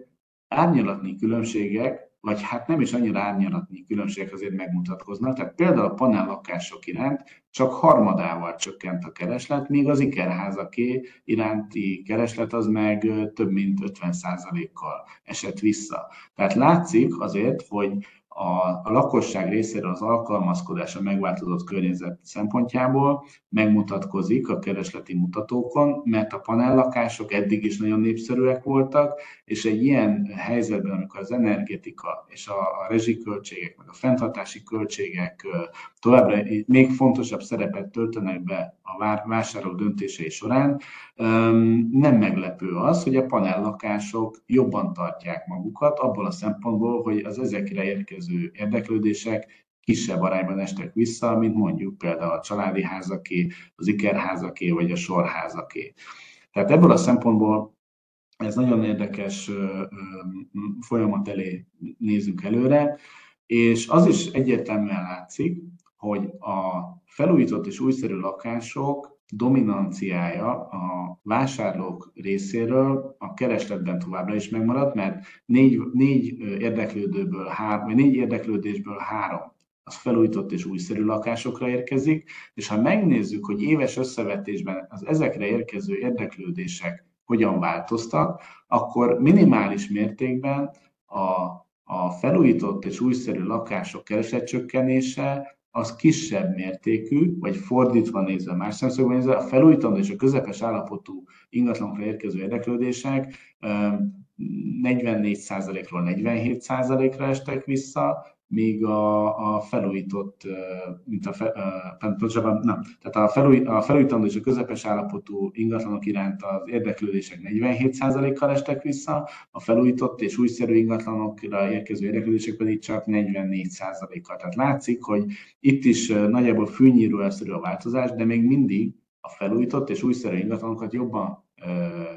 árnyalatnyi különbségek vagy hát nem is annyira árnyalatnyi különbségek azért megmutatkoznak. Tehát például a panellakások iránt csak harmadával csökkent a kereslet, míg az ikerházaké iránti kereslet az meg több mint 50%-kal esett vissza. Tehát látszik azért, hogy a, a lakosság részéről az alkalmazkodás a megváltozott környezet szempontjából megmutatkozik a keresleti mutatókon, mert a panellakások eddig is nagyon népszerűek voltak, és egy ilyen helyzetben, amikor az energetika és a, a rezsiköltségek, meg a fenntartási költségek továbbra még fontosabb szerepet töltenek be a vásárlók döntései során, nem meglepő az, hogy a panellakások jobban tartják magukat abból a szempontból, hogy az ezekre érkező érdeklődések kisebb arányban estek vissza, mint mondjuk például a családi házaké, az ikerházaké vagy a sorházaké. Tehát ebből a szempontból ez nagyon érdekes folyamat elé nézünk előre, és az is egyértelműen látszik, hogy a felújított és újszerű lakások dominanciája a vásárlók részéről a keresletben továbbra is megmaradt, mert négy, négy érdeklődőből három, vagy négy érdeklődésből három az felújított és újszerű lakásokra érkezik, és ha megnézzük, hogy éves összevetésben az ezekre érkező érdeklődések hogyan változtak, akkor minimális mértékben a, a felújított és újszerű lakások keresetcsökkenése az kisebb mértékű, vagy fordítva nézve, más szemszögben nézve, a felújítandó és a közepes állapotú ingatlanokra érkező érdeklődések 44%-ról 47%-ra estek vissza, míg a, a felújított, mint a, fe, pontosabban nem, tehát a, felúj, a felújítandó és a közepes állapotú ingatlanok iránt az érdeklődések 47%-kal estek vissza, a felújított és újszerű ingatlanokra érkező érdeklődések pedig csak 44%-kal. Tehát látszik, hogy itt is nagyjából fűnyíró a változás, de még mindig a felújított és újszerű ingatlanokat jobban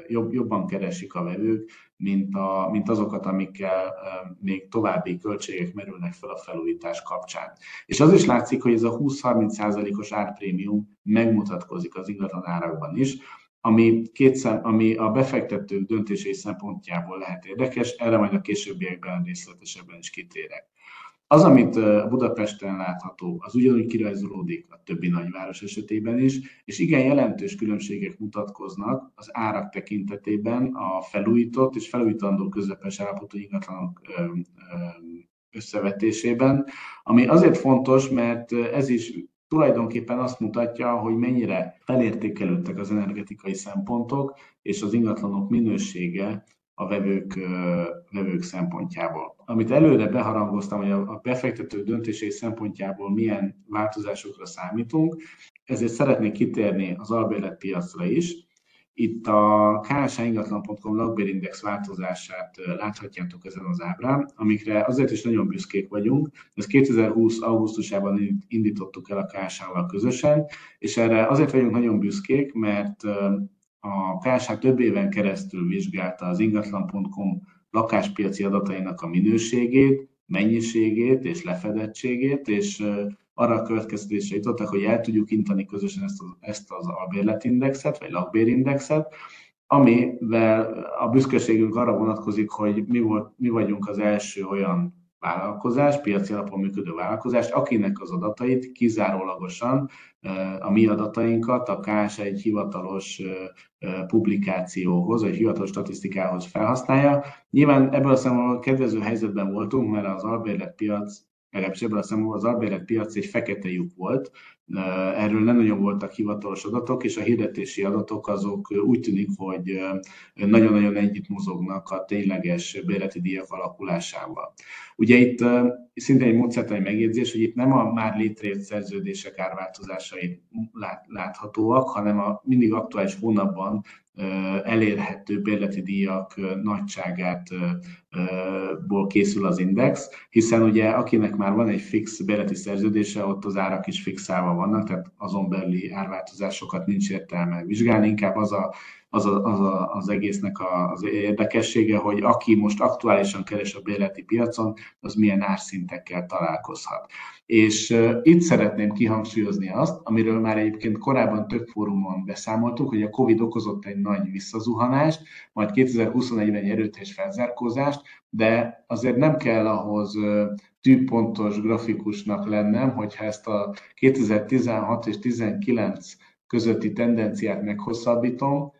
jobb, jobban keresik a vevők, mint, a, mint azokat, amikkel még további költségek merülnek fel a felújítás kapcsán. És az is látszik, hogy ez a 20-30%-os árprémium megmutatkozik az ingatlan árakban is, ami, kétszer, ami a befektetők döntései szempontjából lehet érdekes, erre majd a későbbiekben részletesebben is kitérek. Az, amit Budapesten látható, az ugyanúgy kirajzolódik a többi nagyváros esetében is, és igen jelentős különbségek mutatkoznak az árak tekintetében a felújított és felújítandó közepes állapotú ingatlanok összevetésében, ami azért fontos, mert ez is tulajdonképpen azt mutatja, hogy mennyire felértékelődtek az energetikai szempontok és az ingatlanok minősége a vevők, vevők szempontjából. Amit előre beharangoztam, hogy a befektető döntései szempontjából milyen változásokra számítunk, ezért szeretnék kitérni az albérletpiacra is. Itt a ksáingatlan.com lakbérindex változását láthatjátok ezen az ábrán, amikre azért is nagyon büszkék vagyunk. Ezt 2020. augusztusában indítottuk el a KSH-val közösen, és erre azért vagyunk nagyon büszkék, mert a KSH több éven keresztül vizsgálta az ingatlan.com lakáspiaci adatainak a minőségét, mennyiségét és lefedettségét, és arra a következtetésre jutottak, hogy el tudjuk intani közösen ezt az, ezt az albérletindexet, vagy lakbérindexet, amivel a büszkeségünk arra vonatkozik, hogy mi, volt, mi vagyunk az első olyan vállalkozás, piaci alapon működő vállalkozás, akinek az adatait kizárólagosan a mi adatainkat a KS egy hivatalos publikációhoz, vagy hivatalos statisztikához felhasználja. Nyilván ebből a szempontból kedvező helyzetben voltunk, mert az albérletpiac legalábbis ebből a szempontból az albérletpiac egy fekete lyuk volt, erről nem nagyon voltak hivatalos adatok, és a hirdetési adatok azok úgy tűnik, hogy nagyon-nagyon együtt mozognak a tényleges bérleti díjak alakulásával. Ugye itt szintén egy módszertani megjegyzés, hogy itt nem a már létrejött szerződések árváltozásai láthatóak, hanem a mindig aktuális hónapban elérhető bérleti díjak nagyságátból készül az index, hiszen ugye akinek már van egy fix bérleti szerződése, ott az árak is fixálva vannak, tehát azon belüli árváltozásokat nincs értelme vizsgálni, inkább az a az, a, az, a, az egésznek az érdekessége, hogy aki most aktuálisan keres a bérleti piacon, az milyen árszintekkel találkozhat. És itt szeretném kihangsúlyozni azt, amiről már egyébként korábban több fórumon beszámoltuk, hogy a COVID okozott egy nagy visszazuhanást, majd 2021-ben egy erőteljes felzárkózást, de azért nem kell ahhoz tűpontos grafikusnak lennem, hogyha ezt a 2016 és 2019 közötti tendenciát meghosszabbítom,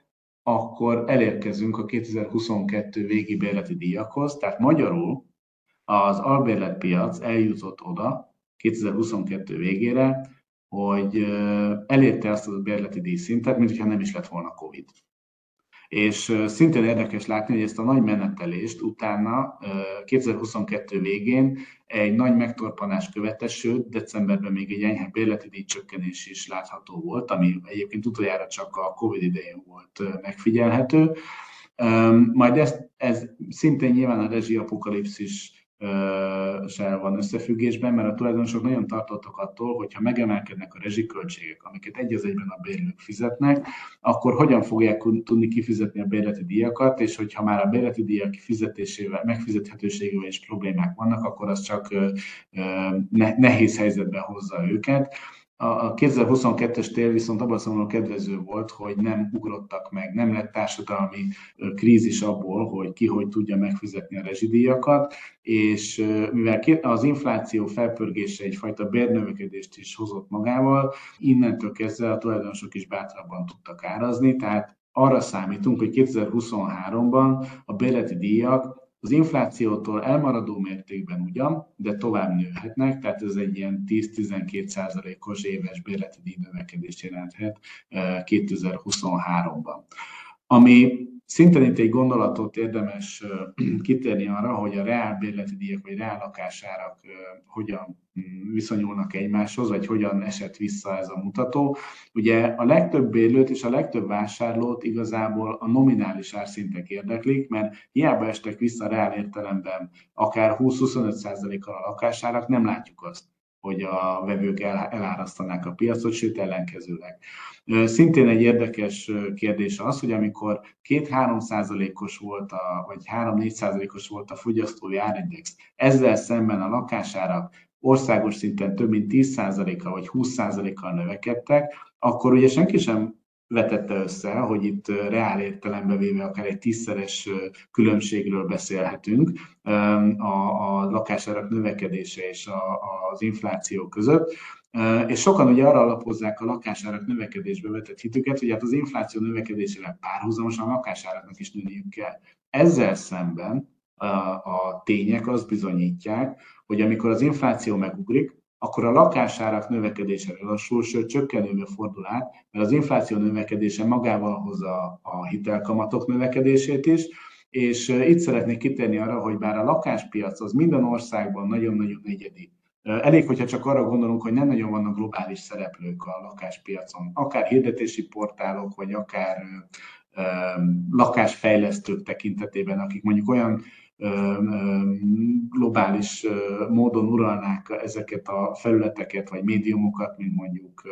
akkor elérkezünk a 2022 végi bérleti díjakhoz, tehát magyarul az albérletpiac eljutott oda 2022 végére, hogy elérte azt a bérleti díjszintet, mint hogyha nem is lett volna Covid. És szintén érdekes látni, hogy ezt a nagy menetelést utána 2022 végén egy nagy megtorpanás követte, sőt, decemberben még egy enyhe bérleti díjcsökkenés is látható volt, ami egyébként utoljára csak a Covid idején volt megfigyelhető. Majd ez, ez szintén nyilván a rezsiapokalipszis se van összefüggésben, mert a tulajdonosok nagyon tartottak attól, hogyha megemelkednek a rezsiköltségek, amiket egy az egyben a bérlők fizetnek, akkor hogyan fogják tudni kifizetni a bérleti díjakat, és hogyha már a bérleti díjak kifizetésével, megfizethetőségével is problémák vannak, akkor az csak nehéz helyzetbe hozza őket. A 2022-es tél viszont abban a kedvező volt, hogy nem ugrottak meg, nem lett társadalmi krízis abból, hogy ki hogy tudja megfizetni a rezsidíjakat, és mivel az infláció felpörgése egyfajta bérnövekedést is hozott magával, innentől kezdve a tulajdonosok is bátrabban tudtak árazni, tehát arra számítunk, hogy 2023-ban a bérleti díjak az inflációtól elmaradó mértékben ugyan, de tovább nőhetnek, tehát ez egy ilyen 10-12 százalékos éves bérleti díj növekedést jelenthet 2023-ban. Ami Szintén itt egy gondolatot érdemes kitérni arra, hogy a reál bérleti díjak vagy reál lakásárak hogyan mm, viszonyulnak egymáshoz, vagy hogyan esett vissza ez a mutató. Ugye a legtöbb bérlőt és a legtöbb vásárlót igazából a nominális árszintek érdeklik, mert hiába estek vissza reál értelemben akár 20-25%-kal a lakásárak, nem látjuk azt hogy a vevők elárasztanák a piacot, sőt ellenkezőleg. Szintén egy érdekes kérdés az, hogy amikor 2-3 százalékos volt, a, vagy 3-4 százalékos volt a fogyasztói árindex, ezzel szemben a lakásárak országos szinten több mint 10 százalékkal vagy 20 százalékkal növekedtek, akkor ugye senki sem vetette össze, hogy itt reál értelembe véve akár egy tízszeres különbségről beszélhetünk a, a lakásárak növekedése és a, az infláció között. És sokan ugye arra alapozzák a lakásárak növekedésbe vetett hitüket, hogy hát az infláció növekedésével párhuzamosan a lakásáraknak is nőniük kell. Ezzel szemben a, tények azt bizonyítják, hogy amikor az infláció megugrik, akkor a lakásárak növekedése lassul, sőt csökkenőbe fordul át, mert az infláció növekedése magával hozza a hitelkamatok növekedését is, és itt szeretnék kitérni arra, hogy bár a lakáspiac az minden országban nagyon-nagyon egyedi, Elég, hogyha csak arra gondolunk, hogy nem nagyon vannak globális szereplők a lakáspiacon, akár hirdetési portálok, vagy akár lakásfejlesztők tekintetében, akik mondjuk olyan globális módon uralnák ezeket a felületeket vagy médiumokat, mint mondjuk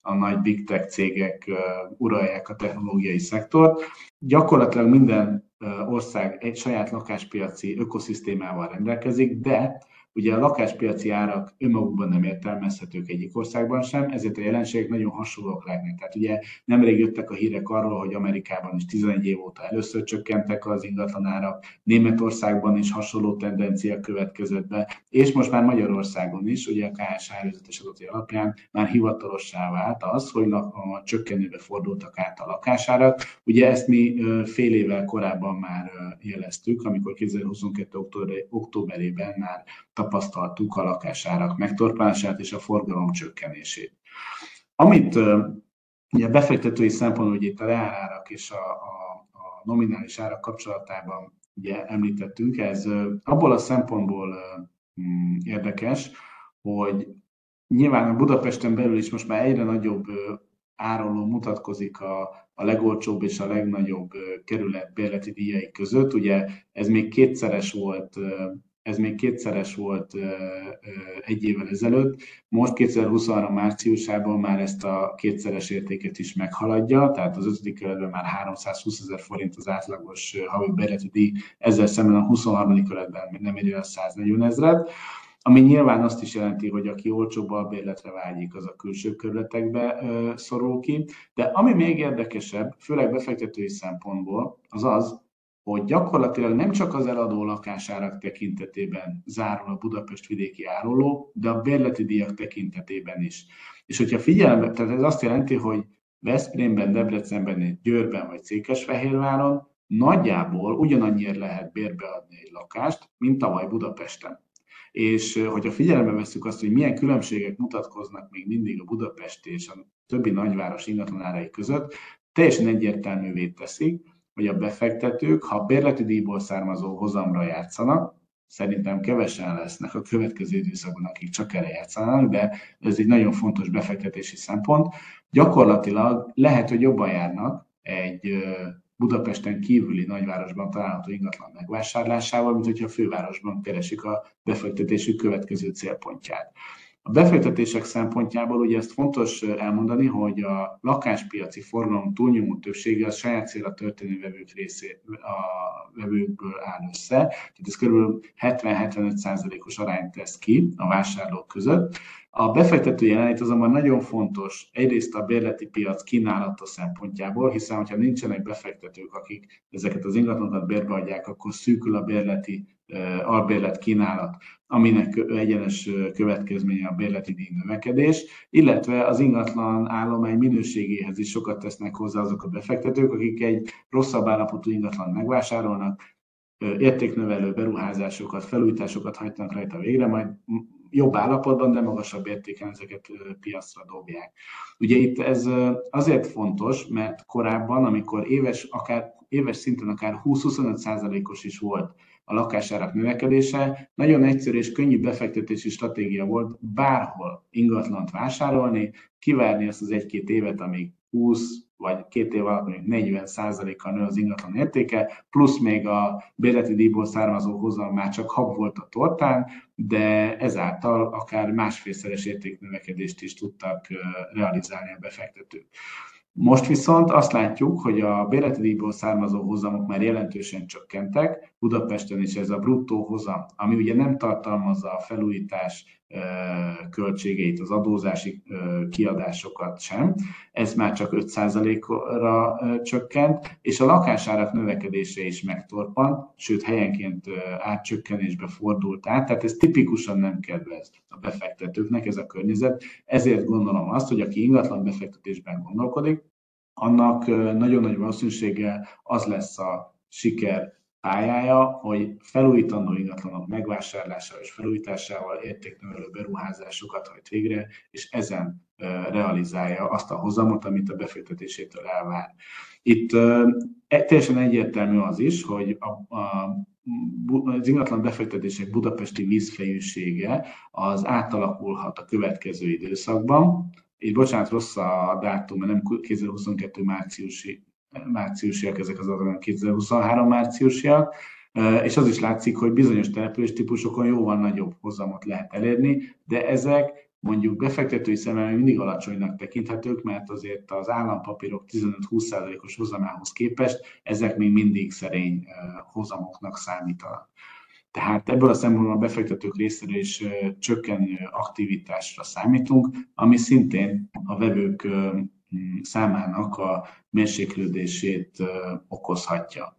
a nagy big tech cégek uralják a technológiai szektort. Gyakorlatilag minden ország egy saját lakáspiaci ökoszisztémával rendelkezik, de Ugye a lakáspiaci árak önmagukban nem értelmezhetők egyik országban sem, ezért a jelenségek nagyon hasonlóak lehetnek. Tehát ugye nemrég jöttek a hírek arról, hogy Amerikában is 11 év óta először csökkentek az ingatlanárak, Németországban is hasonló tendencia következett be, és most már Magyarországon is, ugye a KSH előzetes adatai alapján már hivatalossá vált az, hogy a csökkenőbe fordultak át a lakásárak. Ugye ezt mi fél évvel korábban már jeleztük, amikor 2022. októberében már tapasztaltuk a lakásárak megtorpánását és a forgalom csökkenését. Amit ugye befektetői szempontból, hogy itt a reálárak és a, a, a nominális árak kapcsolatában ugye említettünk, ez abból a szempontból mm, érdekes, hogy nyilván a Budapesten belül is most már egyre nagyobb áronló mutatkozik a, a legolcsóbb és a legnagyobb kerület bérleti díjai között. Ugye ez még kétszeres volt ez még kétszeres volt egy évvel ezelőtt. Most 2023 márciusában már ezt a kétszeres értéket is meghaladja, tehát az ötödik kerületben már 320 ezer forint az átlagos havi bérleti díj, ezzel szemben a 23. kerületben nem éri el 140 ezeret ami nyilván azt is jelenti, hogy aki olcsóbb albérletre vágyik, az a külső körletekbe szorul ki. De ami még érdekesebb, főleg befektetői szempontból, az az, hogy gyakorlatilag nem csak az eladó lakásárak tekintetében zárul a Budapest vidéki áruló, de a bérleti díjak tekintetében is. És hogyha figyelembe, tehát ez azt jelenti, hogy Veszprémben, Debrecenben, Győrben vagy Székesfehérváron nagyjából ugyanannyiért lehet bérbeadni egy lakást, mint tavaly Budapesten. És hogyha figyelembe veszük azt, hogy milyen különbségek mutatkoznak még mindig a Budapest és a többi nagyváros ingatlanárai között, teljesen egyértelművé teszik, hogy a befektetők, ha a bérleti díjból származó hozamra játszanak, szerintem kevesen lesznek a következő időszakban, akik csak erre játszanak, de ez egy nagyon fontos befektetési szempont. Gyakorlatilag lehet, hogy jobban járnak egy Budapesten kívüli nagyvárosban található ingatlan megvásárlásával, mint hogyha a fővárosban keresik a befektetésük következő célpontját. A befektetések szempontjából ugye ezt fontos elmondani, hogy a lakáspiaci forgalom túlnyomó többsége a saját célra történő vevők részé, a vevőkből áll össze, tehát ez kb. 70-75%-os arányt tesz ki a vásárlók között. A befektető jelenlét azonban nagyon fontos, egyrészt a bérleti piac kínálata szempontjából, hiszen ha nincsenek befektetők, akik ezeket az ingatlanokat bérbeadják, akkor szűkül a bérleti albérlet kínálat, aminek egyenes következménye a bérleti növekedés, illetve az ingatlan állomány minőségéhez is sokat tesznek hozzá azok a befektetők, akik egy rosszabb állapotú ingatlan megvásárolnak, értéknövelő beruházásokat, felújításokat hagytanak rajta végre, majd jobb állapotban, de magasabb értéken ezeket piacra dobják. Ugye itt ez azért fontos, mert korábban, amikor éves, akár, éves szinten akár 20-25%-os is volt a lakásárak növekedése, nagyon egyszerű és könnyű befektetési stratégia volt bárhol ingatlant vásárolni, kivárni azt az egy-két évet, amíg 20 vagy két év alatt még 40 kal nő az ingatlan értéke, plusz még a bérleti díjból származó hozam már csak hab volt a tortán, de ezáltal akár másfélszeres értéknövekedést is tudtak realizálni a befektetők. Most viszont azt látjuk, hogy a bérleti díjból származó hozamok már jelentősen csökkentek, Budapesten is ez a bruttó hozam, ami ugye nem tartalmazza a felújítás költségeit, az adózási kiadásokat sem, ez már csak 5%-ra csökkent, és a lakásárak növekedése is megtorpant, sőt helyenként átcsökkenésbe fordult át, tehát ez tipikusan nem kedvez a befektetőknek ez a környezet, ezért gondolom azt, hogy aki ingatlan befektetésben gondolkodik, annak nagyon nagy valószínűséggel az lesz a siker pályája, hogy felújítandó ingatlanok megvásárlásával és felújításával értéknövelő beruházásokat hajt végre, és ezen realizálja azt a hozamot, amit a befektetésétől elvár. Itt e, teljesen egyértelmű az is, hogy a, a az ingatlan befektetések budapesti vízfejűsége az átalakulhat a következő időszakban. Így bocsánat, rossz a dátum, mert nem 2022 márciusi márciusiak, ezek az adatok 2023 márciusiak, és az is látszik, hogy bizonyos település típusokon jóval nagyobb hozamot lehet elérni, de ezek mondjuk befektetői szemmel mindig alacsonynak tekinthetők, mert azért az állampapírok 15-20%-os hozamához képest ezek még mindig szerény hozamoknak számítanak. Tehát ebből a szempontból a befektetők részéről is csökkenő aktivitásra számítunk, ami szintén a vevők számának a mérséklődését okozhatja.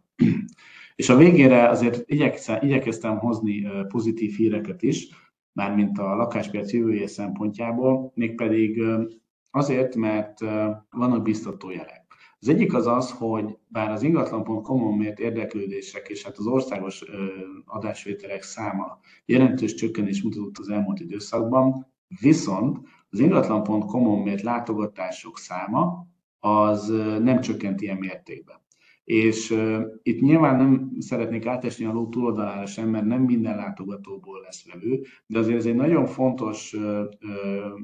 És a végére azért igyekeztem hozni pozitív híreket is, mármint a lakáspiac jövője szempontjából, mégpedig azért, mert vannak biztató jelek. Az egyik az az, hogy bár az ingatlan.com-on mért érdeklődések és hát az országos adásvételek száma jelentős csökkenés mutatott az elmúlt időszakban, viszont az ingatlan.com-on mért látogatások száma az nem csökkent ilyen mértékben. És uh, itt nyilván nem szeretnék átesni a ló túloldalára sem, mert nem minden látogatóból lesz vevő, de azért ez egy nagyon fontos uh, uh,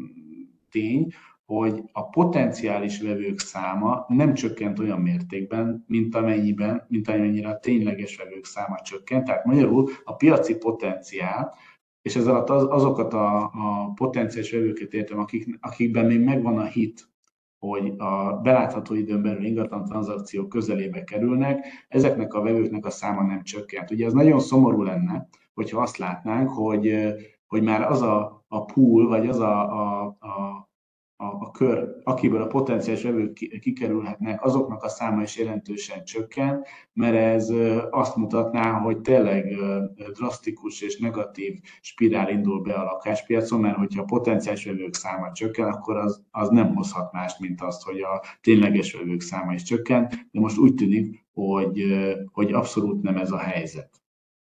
tény, hogy a potenciális vevők száma nem csökkent olyan mértékben, mint amennyiben, mint amennyire a tényleges vevők száma csökkent. Tehát magyarul a piaci potenciál és ez alatt az, azokat a, a potenciális vevőket értem, akik, akikben még megvan a hit, hogy a belátható időn belül ingatlan tranzakciók közelébe kerülnek, ezeknek a vevőknek a száma nem csökkent. Ugye ez nagyon szomorú lenne, hogyha azt látnánk, hogy, hogy már az a, a pool, vagy az a, a, a a, a kör, akiből a potenciális vevők kikerülhetnek, azoknak a száma is jelentősen csökken, mert ez azt mutatná, hogy tényleg drasztikus és negatív spirál indul be a lakáspiacon, mert hogyha a potenciális vevők száma csökken, akkor az, az nem hozhat mást, mint azt, hogy a tényleges vevők száma is csökken, de most úgy tűnik, hogy, hogy abszolút nem ez a helyzet.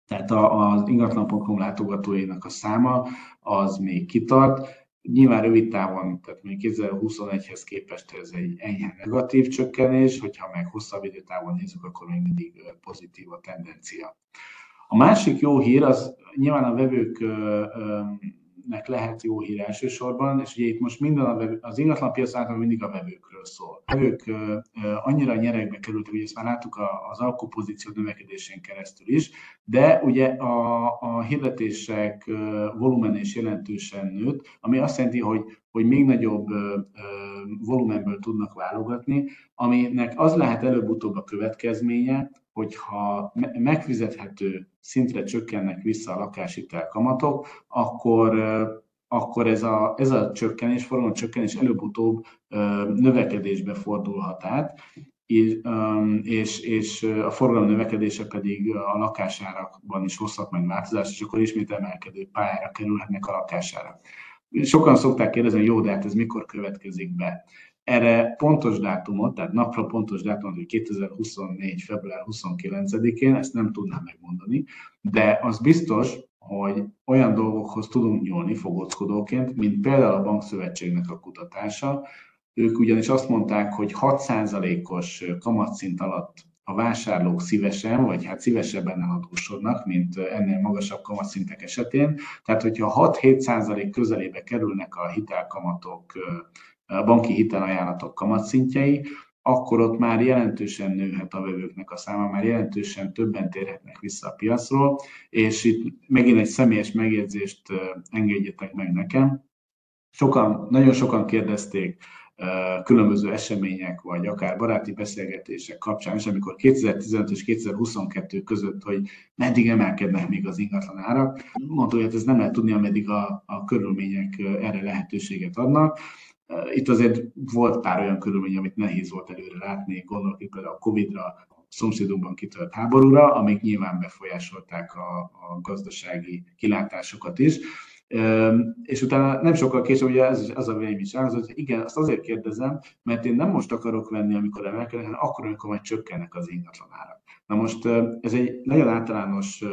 Tehát az ingatlan.com látogatóinak a száma az még kitart, Nyilván rövid távon, tehát még 2021-hez képest ez egy enyhe negatív csökkenés, hogyha meg hosszabb időtávon nézzük, akkor még mindig pozitív a tendencia. A másik jó hír az nyilván a vevők nek lehet jó hír elsősorban, és ugye itt most minden a az ingatlanpiac által mindig a vevőkről szól. A vevők annyira nyerekbe kerültek, hogy ezt már láttuk az alkupozíció növekedésén keresztül is, de ugye a, a hirdetések volumen is jelentősen nőtt, ami azt jelenti, hogy, hogy még nagyobb volumenből tudnak válogatni, aminek az lehet előbb-utóbb a következménye, hogyha megfizethető szintre csökkennek vissza a lakáshitel kamatok, akkor, akkor ez a, ez a csökkenés, forgalom csökkenés előbb-utóbb növekedésbe fordulhat át, és, és a forgalom növekedése pedig a lakásárakban is hozhat meg változást, és akkor ismét emelkedő pályára kerülhetnek a lakásárak. Sokan szokták kérdezni, hogy jó, de hát ez mikor következik be? Erre pontos dátumot, tehát napra pontos dátumot, hogy 2024. február 29-én, ezt nem tudnám megmondani, de az biztos, hogy olyan dolgokhoz tudunk nyúlni fogóckodóként, mint például a Bankszövetségnek a kutatása. Ők ugyanis azt mondták, hogy 6%-os kamatszint alatt a vásárlók szívesen, vagy hát szívesebben eladósodnak, mint ennél magasabb kamatszintek esetén. Tehát, hogyha 6-7% közelébe kerülnek a hitelkamatok, a banki hitelajánlatok kamatszintjei, akkor ott már jelentősen nőhet a vevőknek a száma, már jelentősen többen térhetnek vissza a piacról, és itt megint egy személyes megjegyzést engedjetek meg nekem. Sokan, nagyon sokan kérdezték különböző események, vagy akár baráti beszélgetések kapcsán és amikor 2015 és 2022 között, hogy meddig emelkednek még az ingatlan árak, mondta, hogy hát ez nem lehet tudni, ameddig a, a körülmények erre lehetőséget adnak. Itt azért volt pár olyan körülmény, amit nehéz volt előre látni, gondolok itt például a Covid-ra, a szomszédunkban kitört háborúra, amik nyilván befolyásolták a, a gazdasági kilátásokat is. És utána nem sokkal később, ugye ez, az a vélemény is hogy igen, azt azért kérdezem, mert én nem most akarok venni, amikor emelkednek, hanem akkor, amikor majd csökkennek az ingatlan árak. Na most ez egy nagyon általános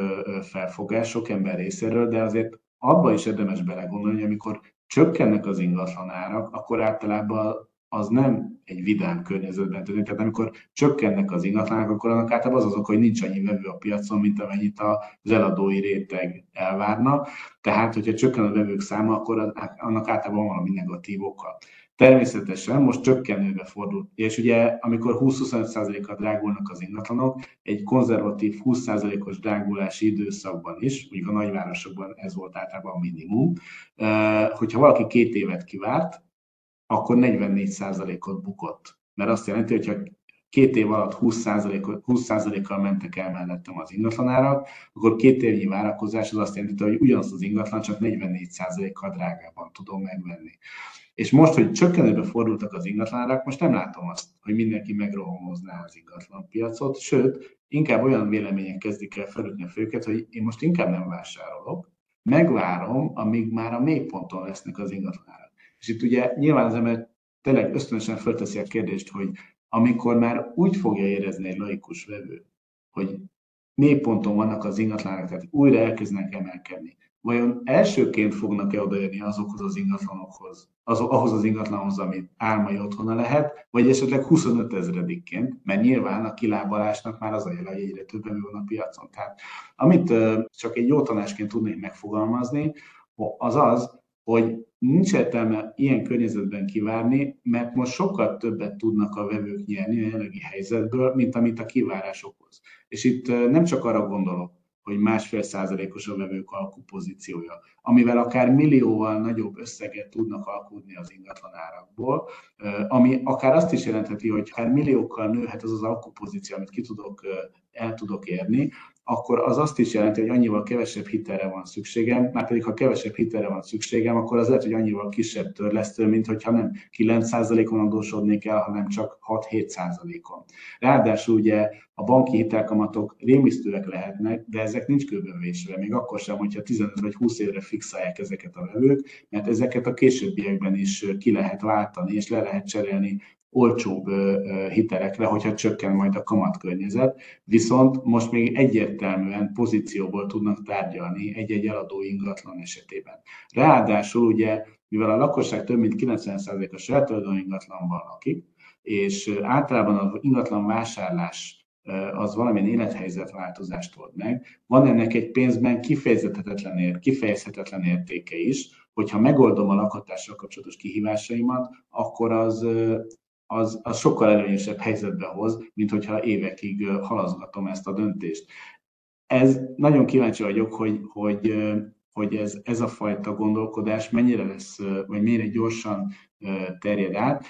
felfogás sok ember részéről, de azért abba is érdemes belegondolni, amikor csökkennek az ingatlan árak, akkor általában az nem egy vidám környezetben történik. Tehát amikor csökkennek az ingatlanok, akkor annak általában az azok, hogy nincs annyi vevő a piacon, mint amennyit az eladói réteg elvárna. Tehát, hogyha csökken a vevők száma, akkor annak általában valami negatív oka. Természetesen most csökkenőbe fordul, és ugye amikor 20-25%-kal drágulnak az ingatlanok, egy konzervatív 20%-os drágulási időszakban is, mondjuk a nagyvárosokban ez volt általában a minimum, hogyha valaki két évet kivárt, akkor 44%-ot bukott. Mert azt jelenti, hogy ha két év alatt 20%-kal 20% mentek el mellettem az ingatlanárak, akkor két évnyi várakozás az azt jelenti, hogy ugyanazt az ingatlan csak 44%-kal drágában tudom megvenni. És most, hogy csökkenőbe fordultak az ingatlanárak, most nem látom azt, hogy mindenki megrohamozná az ingatlan piacot, sőt, inkább olyan vélemények kezdik el felütni a főket, hogy én most inkább nem vásárolok, megvárom, amíg már a mélyponton lesznek az ingatlanárak. És itt ugye nyilván az ember tényleg ösztönösen fölteszi a kérdést, hogy amikor már úgy fogja érezni egy laikus vevő, hogy mélyponton vannak az ingatlanok, tehát újra elkezdenek emelkedni, vajon elsőként fognak-e odaérni azokhoz az ingatlanokhoz, az, ahhoz az ingatlanhoz, amit álmai otthona lehet, vagy esetleg 25 ezredikként, mert nyilván a kilábalásnak már az a jele, hogy egyre többen van a piacon. Tehát amit csak egy jó tanásként tudnék megfogalmazni, az az, hogy nincs értelme ilyen környezetben kivárni, mert most sokkal többet tudnak a vevők nyerni a jelenlegi helyzetből, mint amit a kivárás okoz. És itt nem csak arra gondolok, hogy másfél százalékos a vevők alkupozíciója, amivel akár millióval nagyobb összeget tudnak alkudni az ingatlan árakból, ami akár azt is jelentheti, hogy akár milliókkal nőhet az az alkupozíció, amit ki tudok, el tudok érni, akkor az azt is jelenti, hogy annyival kevesebb hitelre van szükségem, már pedig ha kevesebb hitelre van szükségem, akkor az lehet, hogy annyival kisebb törlesztő, mint hogyha nem 9%-on adósodnék el, hanem csak 6-7%-on. Ráadásul ugye a banki hitelkamatok rémisztőek lehetnek, de ezek nincs kőbevésve, még akkor sem, hogyha 15 vagy 20 évre fixálják ezeket a vevők, mert ezeket a későbbiekben is ki lehet váltani, és le lehet cserélni olcsóbb hitelekre, hogyha csökken majd a kamatkörnyezet, viszont most még egyértelműen pozícióból tudnak tárgyalni egy-egy eladó ingatlan esetében. Ráadásul ugye, mivel a lakosság több mint 90%-a saját ingatlanban lakik, és általában az ingatlan vásárlás az valamilyen élethelyzetváltozást old meg, van ennek egy pénzben kifejezethetetlen, ér, kifejezhetetlen értéke is, hogyha megoldom a lakhatással kapcsolatos kihívásaimat, akkor az az, az sokkal előnyösebb helyzetbe hoz, mint hogyha évekig halazgatom ezt a döntést. Ez nagyon kíváncsi vagyok, hogy, hogy, hogy ez, ez a fajta gondolkodás mennyire lesz, vagy mennyire gyorsan terjed át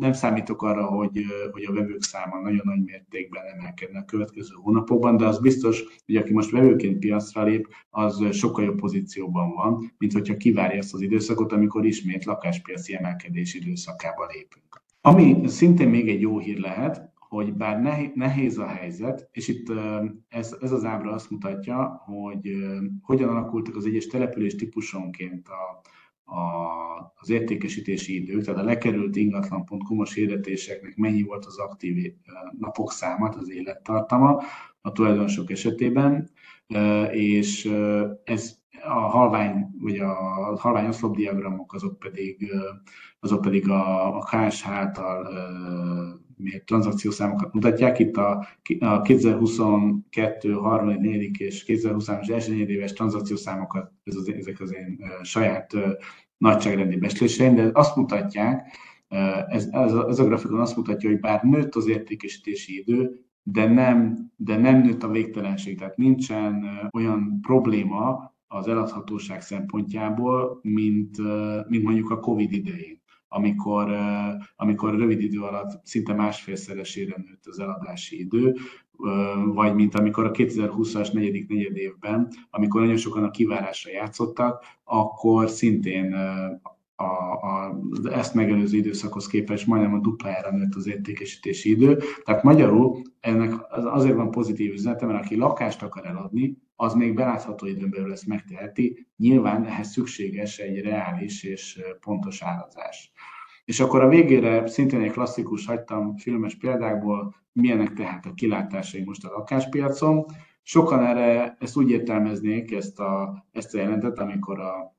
nem számítok arra, hogy, hogy a vevők száma nagyon nagy mértékben emelkedne a következő hónapokban, de az biztos, hogy aki most vevőként piacra lép, az sokkal jobb pozícióban van, mint hogyha kivárja ezt az időszakot, amikor ismét lakáspiaci emelkedés időszakába lépünk. Ami szintén még egy jó hír lehet, hogy bár nehéz a helyzet, és itt ez, ez az ábra azt mutatja, hogy hogyan alakultak az egyes település típusonként a, az értékesítési idők, tehát a lekerült ingatlan.com-os hirdetéseknek mennyi volt az aktív napok száma, az élettartama a tulajdonosok esetében, és ez a halvány, vagy a halvány oszlopdiagramok azok pedig, azok pedig a, a KSH által mért tranzakciószámokat mutatják. Itt a, a 2022, 3. 4. és 2023-as első éves tranzakciószámokat, ez az, ezek az én saját nagyságrendi beszéléseim, de azt mutatják, ez, ez, a, ez a grafikon azt mutatja, hogy bár nőtt az értékesítési idő, de nem, de nem nőtt a végtelenség, tehát nincsen olyan probléma az eladhatóság szempontjából, mint, mint mondjuk a Covid idején amikor, amikor rövid idő alatt szinte másfélszeresére nőtt az eladási idő, vagy mint amikor a 2020-as negyedik negyed évben, amikor nagyon sokan a kivárásra játszottak, akkor szintén a, a, ezt megelőző időszakhoz képest majdnem a duplájára nőtt az értékesítési idő. Tehát magyarul ennek azért van pozitív üzenete, mert aki lakást akar eladni, az még belátható időn belül ezt megteheti. Nyilván ehhez szükséges egy reális és pontos árazás. És akkor a végére szintén egy klasszikus hagytam filmes példákból, milyenek tehát a kilátásai most a lakáspiacon. Sokan erre ezt úgy értelmeznék, ezt a, ezt a jelentet, amikor a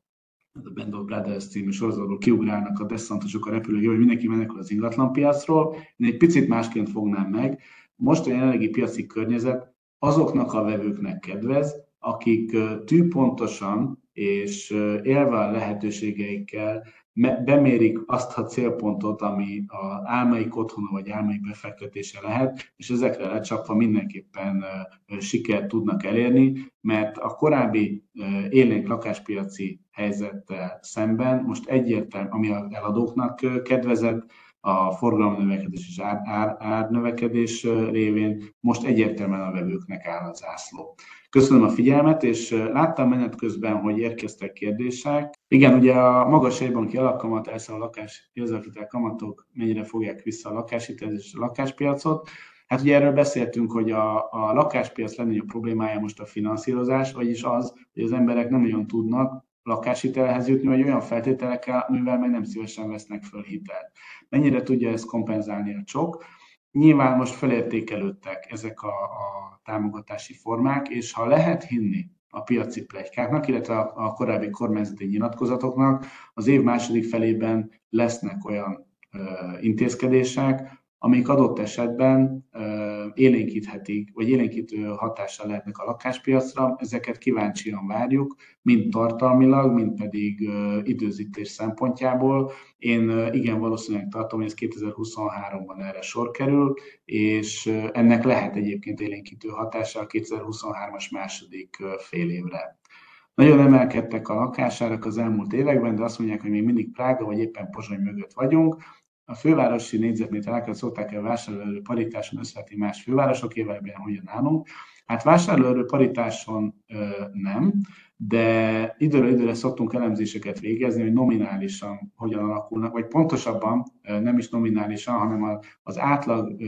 a Band of Brothers című sorozatból kiugrálnak a deszantosok a repülőgép, hogy mindenki menekül az ingatlanpiacról. Én egy picit másként fognám meg. Most a jelenlegi piaci környezet azoknak a vevőknek kedvez, akik tűpontosan és élve a lehetőségeikkel bemérik azt a célpontot, ami az álmaik otthona vagy álmaik befektetése lehet, és ezekre lecsapva mindenképpen sikert tudnak elérni, mert a korábbi élénk lakáspiaci helyzettel szemben most egyértelmű, ami a eladóknak kedvezett, a forgalom növekedés és ár, ár, árnövekedés révén most egyértelműen a vevőknek áll az zászló. Köszönöm a figyelmet, és láttam menet közben, hogy érkeztek kérdések. Igen, ugye a magas jegybanki alapkamat, elszáll a lakás, igazolhitel kamatok mennyire fogják vissza a lakáshitelt és a lakáspiacot. Hát ugye erről beszéltünk, hogy a, a lakáspiac legnagyobb problémája most a finanszírozás, vagyis az, hogy az emberek nem nagyon tudnak lakáshitelhez jutni, vagy olyan feltételekkel, amivel meg nem szívesen vesznek föl hitelt. Mennyire tudja ezt kompenzálni a csok? Nyilván most felértékelődtek ezek a, a támogatási formák, és ha lehet hinni a piaci plegykáknak, illetve a, a korábbi kormányzati nyilatkozatoknak, az év második felében lesznek olyan ö, intézkedések, amik adott esetben élénkíthetik, vagy élénkítő hatással lehetnek a lakáspiacra. Ezeket kíváncsian várjuk, mind tartalmilag, mind pedig időzítés szempontjából. Én igen valószínűleg tartom, hogy ez 2023-ban erre sor kerül, és ennek lehet egyébként élénkítő hatása a 2023-as második fél évre. Nagyon emelkedtek a lakásárak az elmúlt években, de azt mondják, hogy még mindig Prága vagy éppen Pozsony mögött vagyunk a fővárosi négyzetmétereket szokták el vásárlóerő paritáson összevetni más fővárosokével, ebben hogyan állunk. Hát vásárlóerő paritáson ö, nem, de időről időre szoktunk elemzéseket végezni, hogy nominálisan hogyan alakulnak, vagy pontosabban nem is nominálisan, hanem az átlag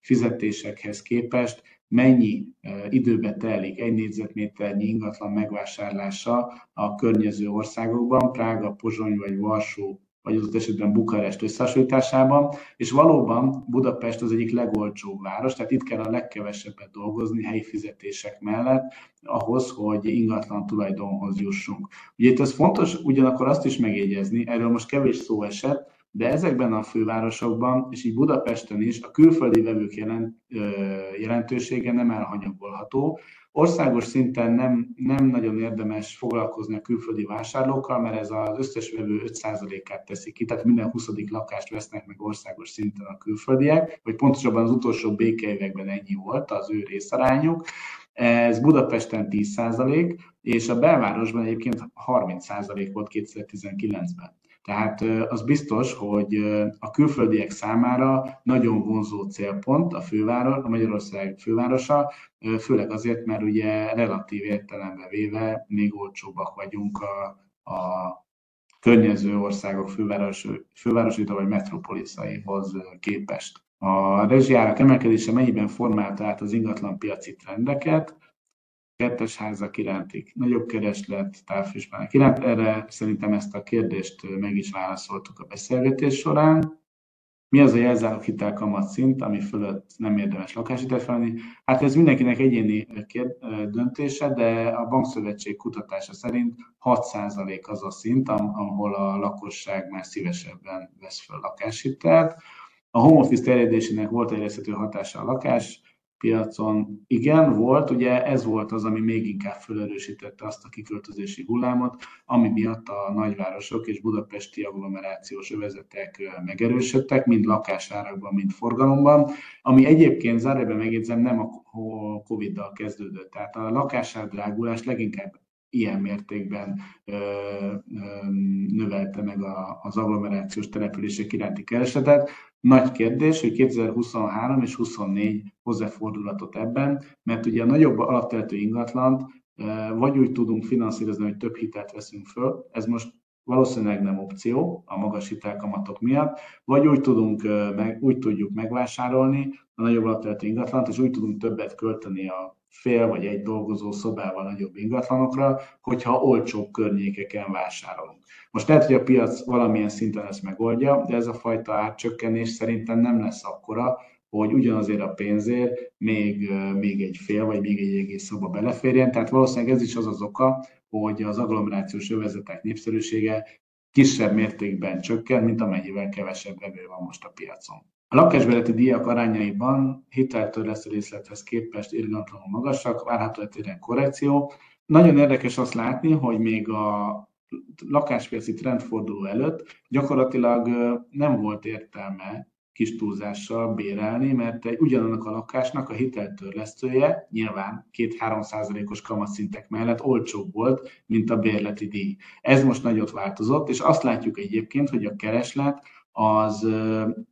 fizetésekhez képest mennyi időbe telik egy négyzetméternyi ingatlan megvásárlása a környező országokban, Prága, Pozsony vagy Varsó vagy az esetben Bukarest összehasonlításában, és valóban Budapest az egyik legolcsóbb város, tehát itt kell a legkevesebbet dolgozni helyi fizetések mellett, ahhoz, hogy ingatlan tulajdonhoz jussunk. Ugye itt ez fontos ugyanakkor azt is megjegyezni, erről most kevés szó esett, de ezekben a fővárosokban, és így Budapesten is a külföldi vevők jelent, jelentősége nem elhanyagolható. Országos szinten nem, nem nagyon érdemes foglalkozni a külföldi vásárlókkal, mert ez az összes vevő 5%-át teszi ki, tehát minden 20. lakást vesznek meg országos szinten a külföldiek, vagy pontosabban az utolsó békeévekben ennyi volt az ő részarányuk. Ez Budapesten 10%, és a belvárosban egyébként 30% volt 2019-ben. Tehát az biztos, hogy a külföldiek számára nagyon vonzó célpont a főváros, a Magyarország fővárosa, főleg azért, mert ugye relatív értelembe véve még olcsóbbak vagyunk a, a környező országok főváros, fővárosita vagy metropoliszaihoz képest. A rezsijárak emelkedése mennyiben formálta át az ingatlan piaci trendeket? Kettes házak iránti nagyobb kereslet, távfűsbának iránt. Erre szerintem ezt a kérdést meg is válaszoltuk a beszélgetés során. Mi az a jelzálog hitelkamat szint, ami fölött nem érdemes lakáshitelt felvenni? Hát ez mindenkinek egyéni döntése, de a Bankszövetség kutatása szerint 6% az a szint, ahol a lakosság már szívesebben vesz fel lakáshitelt. A home office terjedésének volt érezhető hatása a lakás piacon igen, volt, ugye ez volt az, ami még inkább felerősítette azt a kiköltözési hullámot, ami miatt a nagyvárosok és budapesti agglomerációs övezetek megerősödtek, mind lakásárakban, mind forgalomban, ami egyébként zárójelben megjegyzem nem a Covid-dal kezdődött. Tehát a lakásár drágulás leginkább ilyen mértékben ö, ö, növelte meg a, az agglomerációs települések iránti keresletet, nagy kérdés, hogy 2023 és 24 hozzá fordulatot ebben, mert ugye a nagyobb alapteltő ingatlant vagy úgy tudunk finanszírozni, hogy több hitelt veszünk föl, ez most valószínűleg nem opció a magas hitelkamatok miatt, vagy úgy, tudunk, meg, úgy tudjuk megvásárolni a nagyobb alapterületű ingatlant, és úgy tudunk többet költeni a fél vagy egy dolgozó szobával nagyobb ingatlanokra, hogyha olcsóbb környékeken vásárolunk. Most lehet, hogy a piac valamilyen szinten ezt megoldja, de ez a fajta árcsökkenés szerintem nem lesz akkora, hogy ugyanazért a pénzért még, még egy fél vagy még egy egész szoba beleférjen. Tehát valószínűleg ez is az az oka, hogy az agglomerációs övezetek népszerűsége kisebb mértékben csökken, mint amennyivel kevesebb vevő van most a piacon. A lakásbeleti díjak arányaiban hiteltörlesztő részlethez képest irgalmatlanul magasak, várható egy korrekció. Nagyon érdekes azt látni, hogy még a lakáspiaci trendforduló előtt gyakorlatilag nem volt értelme kis túlzással bérelni, mert egy ugyanannak a lakásnak a hiteltörlesztője nyilván 2-3 százalékos kamatszintek mellett olcsóbb volt, mint a bérleti díj. Ez most nagyot változott, és azt látjuk egyébként, hogy a kereslet az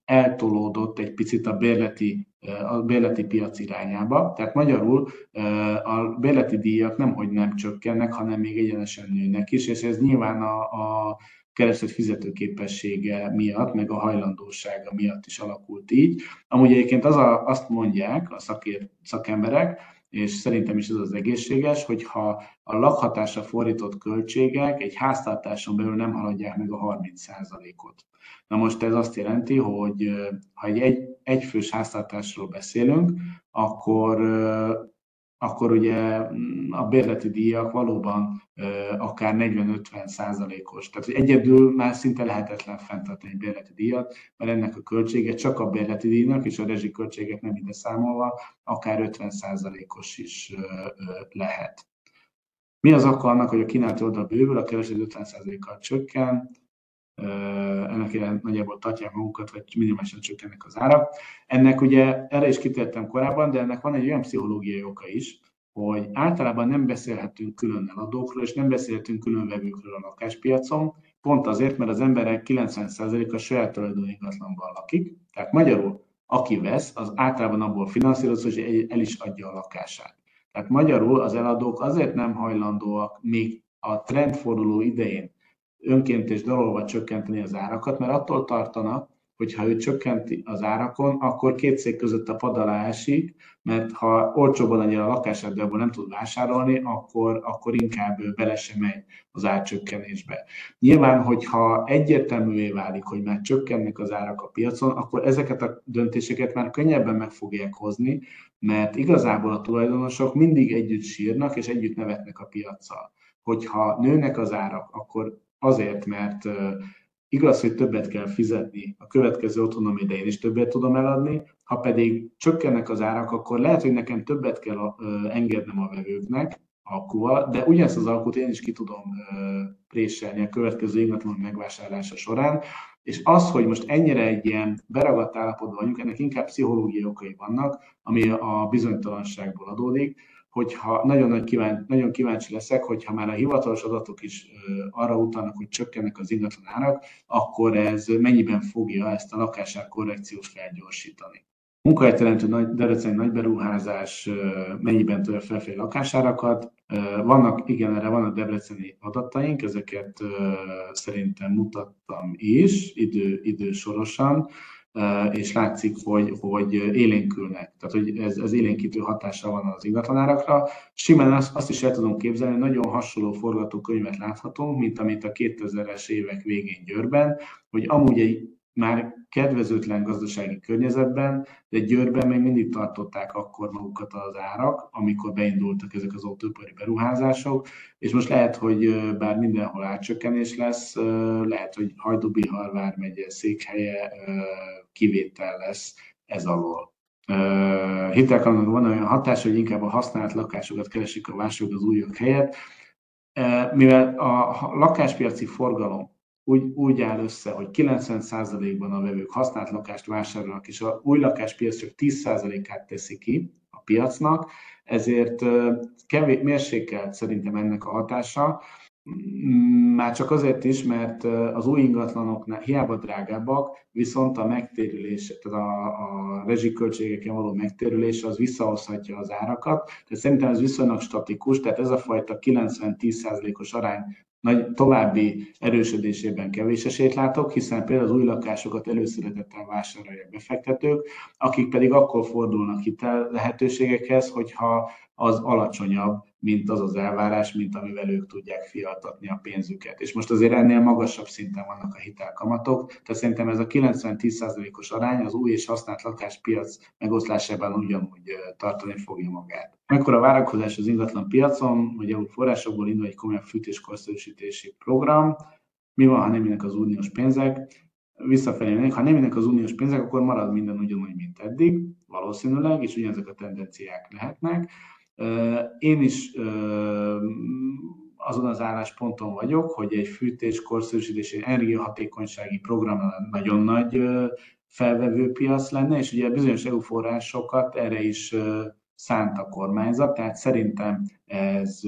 eltolódott egy picit a bérleti, a bérleti piac irányába. Tehát magyarul a bérleti díjak nem, hogy nem csökkennek, hanem még egyenesen nőnek is, és ez nyilván a, a kereslet fizetőképessége miatt, meg a hajlandósága miatt is alakult így. Amúgy egyébként az a, azt mondják a szakér, szakemberek, és szerintem is ez az egészséges, hogyha a lakhatásra fordított költségek egy háztartáson belül nem haladják meg a 30%-ot. Na most ez azt jelenti, hogy ha egy, egy egyfős háztartásról beszélünk, akkor akkor ugye mm, a bérleti díjak valóban akár 40-50 százalékos. Tehát hogy egyedül már szinte lehetetlen fenntartani egy bérleti díjat, mert ennek a költsége csak a bérleti díjnak és a rezsiköltségek nem ide számolva akár 50 százalékos is lehet. Mi az oka annak, hogy a kínálati oldal bővül, a kereslet 50 százalékkal csökken, ennek iránt nagyjából tartják magukat, vagy minimálisan csökkennek az árak. Ennek ugye, erre is kitértem korábban, de ennek van egy olyan pszichológiai oka is, hogy általában nem beszélhetünk külön eladókról, és nem beszélhetünk külön vevőkről a lakáspiacon, pont azért, mert az emberek 90%-a saját tulajdonú ingatlanban lakik, tehát magyarul, aki vesz, az általában abból finanszíroz, hogy el is adja a lakását. Tehát magyarul az eladók azért nem hajlandóak még a trendforduló idején önkéntes dalolva csökkenteni az árakat, mert attól tartanak, hogy ha ő csökkenti az árakon, akkor két szék között a pad alá esik, mert ha olcsóban legyen a abból nem tud vásárolni, akkor, akkor inkább ő bele sem megy az árcsökkenésbe. Nyilván, hogyha egyértelművé válik, hogy már csökkennek az árak a piacon, akkor ezeket a döntéseket már könnyebben meg fogják hozni, mert igazából a tulajdonosok mindig együtt sírnak és együtt nevetnek a piaccal. Hogyha nőnek az árak, akkor azért, mert igaz, hogy többet kell fizetni, a következő otthonom idején is többet tudom eladni, ha pedig csökkennek az árak, akkor lehet, hogy nekem többet kell engednem a vevőknek, alkuval, de ugyanezt az alkut én is ki tudom préselni a következő ingatlan megvásárlása során, és az, hogy most ennyire egy ilyen beragadt állapotban vagyunk, ennek inkább pszichológiai okai vannak, ami a bizonytalanságból adódik, hogyha nagyon, nagy kíváncsi, nagyon kíváncsi leszek, hogyha már a hivatalos adatok is arra utalnak, hogy csökkennek az ingatlan árak, akkor ez mennyiben fogja ezt a lakásár korrekciót felgyorsítani. Munkahelyteremtő nagy, Debreceni nagy beruházás mennyiben tudja felfelé lakásárakat. Vannak, igen, erre vannak debreceni adataink, ezeket szerintem mutattam is idő, idősorosan. És látszik, hogy, hogy élénkülnek. Tehát, hogy ez, ez élénkítő hatása van az ingatlanárakra. Simán azt, azt is el tudom képzelni, nagyon hasonló forgatókönyvet láthatunk, mint amit a 2000-es évek végén Győrben, hogy amúgy egy már kedvezőtlen gazdasági környezetben, de Győrben még mindig tartották akkor magukat az árak, amikor beindultak ezek az autóipari beruházások, és most lehet, hogy bár mindenhol átcsökkenés lesz, lehet, hogy Hajdubihar vármegye székhelye kivétel lesz ez alól. Hitelkalandon van olyan hatás, hogy inkább a használt lakásokat keresik a vásárlók az újak helyett, mivel a lakáspiaci forgalom úgy, úgy áll össze, hogy 90%-ban a vevők használt lakást vásárolnak, és a új lakáspiac csak 10%-át teszi ki a piacnak, ezért kevés, mérsékelt szerintem ennek a hatása, már csak azért is, mert az új ingatlanoknál hiába drágábbak, viszont a megtérülés, tehát a, a rezsiköltségeken való megtérülés az visszahozhatja az árakat. Tehát szerintem ez viszonylag statikus, tehát ez a fajta 90-10%-os arány nagy további erősödésében kevés esélyt látok, hiszen például az új lakásokat előszeretettel vásárolják befektetők, akik pedig akkor fordulnak hitel lehetőségekhez, hogyha az alacsonyabb, mint az az elvárás, mint amivel ők tudják fialtatni a pénzüket. És most azért ennél magasabb szinten vannak a hitelkamatok, tehát szerintem ez a 90-10%-os arány az új és használt lakáspiac megoszlásában ugyanúgy tartani fogja magát. Mekkora várakozás az ingatlan piacon, hogy EU forrásokból indul egy komolyabb fűtéskorszerűsítési program, mi van, ha nem jönnek az uniós pénzek? Visszafelé mennek, ha nem jönnek az uniós pénzek, akkor marad minden ugyanúgy, mint eddig, valószínűleg, és ugyanezek a tendenciák lehetnek. Én is azon az állásponton vagyok, hogy egy fűtés, korszerűsítés, energiahatékonysági program nagyon nagy felvevő piac lenne, és ugye bizonyos EU forrásokat erre is szánt a kormányzat, tehát szerintem ez,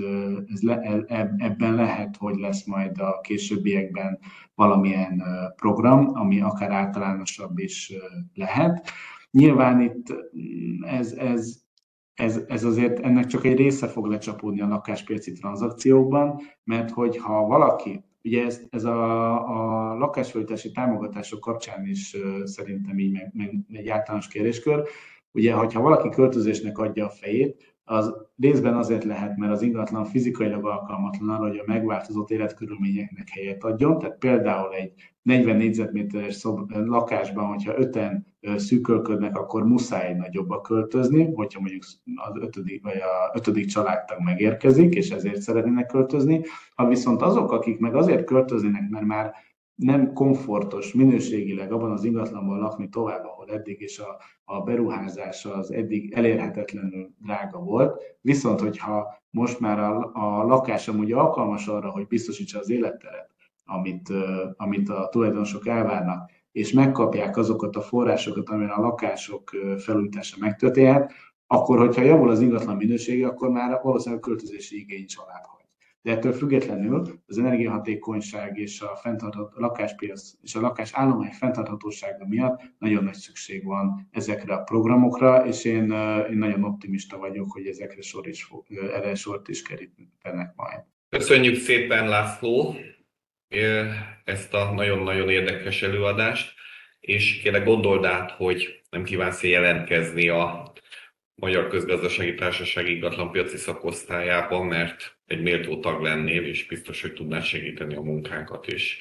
ez le, e, e, ebben lehet, hogy lesz majd a későbbiekben valamilyen program, ami akár általánosabb is lehet. Nyilván itt mm, ez, ez ez, ez azért ennek csak egy része fog lecsapódni a lakáspiaci tranzakciókban, mert hogyha valaki, ugye ez, ez a, a lakásfölítési támogatások kapcsán is szerintem így meg, meg egy általános kérdéskör, ugye, hogyha valaki költözésnek adja a fejét, az részben azért lehet, mert az ingatlan fizikailag alkalmatlan arra, hogy a megváltozott életkörülményeknek helyet adjon. Tehát például egy 40 négyzetméteres szob, lakásban, hogyha öten szűkölködnek, akkor muszáj nagyobba költözni, hogyha mondjuk az ötödik, vagy a ötödik családtag megérkezik, és ezért szeretnének költözni. Ha viszont azok, akik meg azért költöznének, mert már nem komfortos minőségileg abban az ingatlanban lakni tovább, ahol eddig is a, a beruházás az eddig elérhetetlenül drága volt. Viszont, hogyha most már a, a lakás amúgy alkalmas arra, hogy biztosítsa az életteret, amit, amit a tulajdonosok elvárnak, és megkapják azokat a forrásokat, amire a lakások felújítása megtörténhet, akkor, hogyha javul az ingatlan minősége, akkor már valószínűleg költözési igény család de ettől függetlenül az energiahatékonyság és a fenntartható lakáspiac és a lakás állomány fenntarthatósága miatt nagyon nagy szükség van ezekre a programokra, és én, én nagyon optimista vagyok, hogy ezekre sor is fog, erre sort is kerítenek majd. Köszönjük szépen, László, ezt a nagyon-nagyon érdekes előadást, és kérlek gondold át, hogy nem kívánsz jelentkezni a Magyar Közgazdasági Társaság ingatlanpiaci szakosztályában, mert egy méltó tag lennél, és biztos, hogy tudnál segíteni a munkánkat, és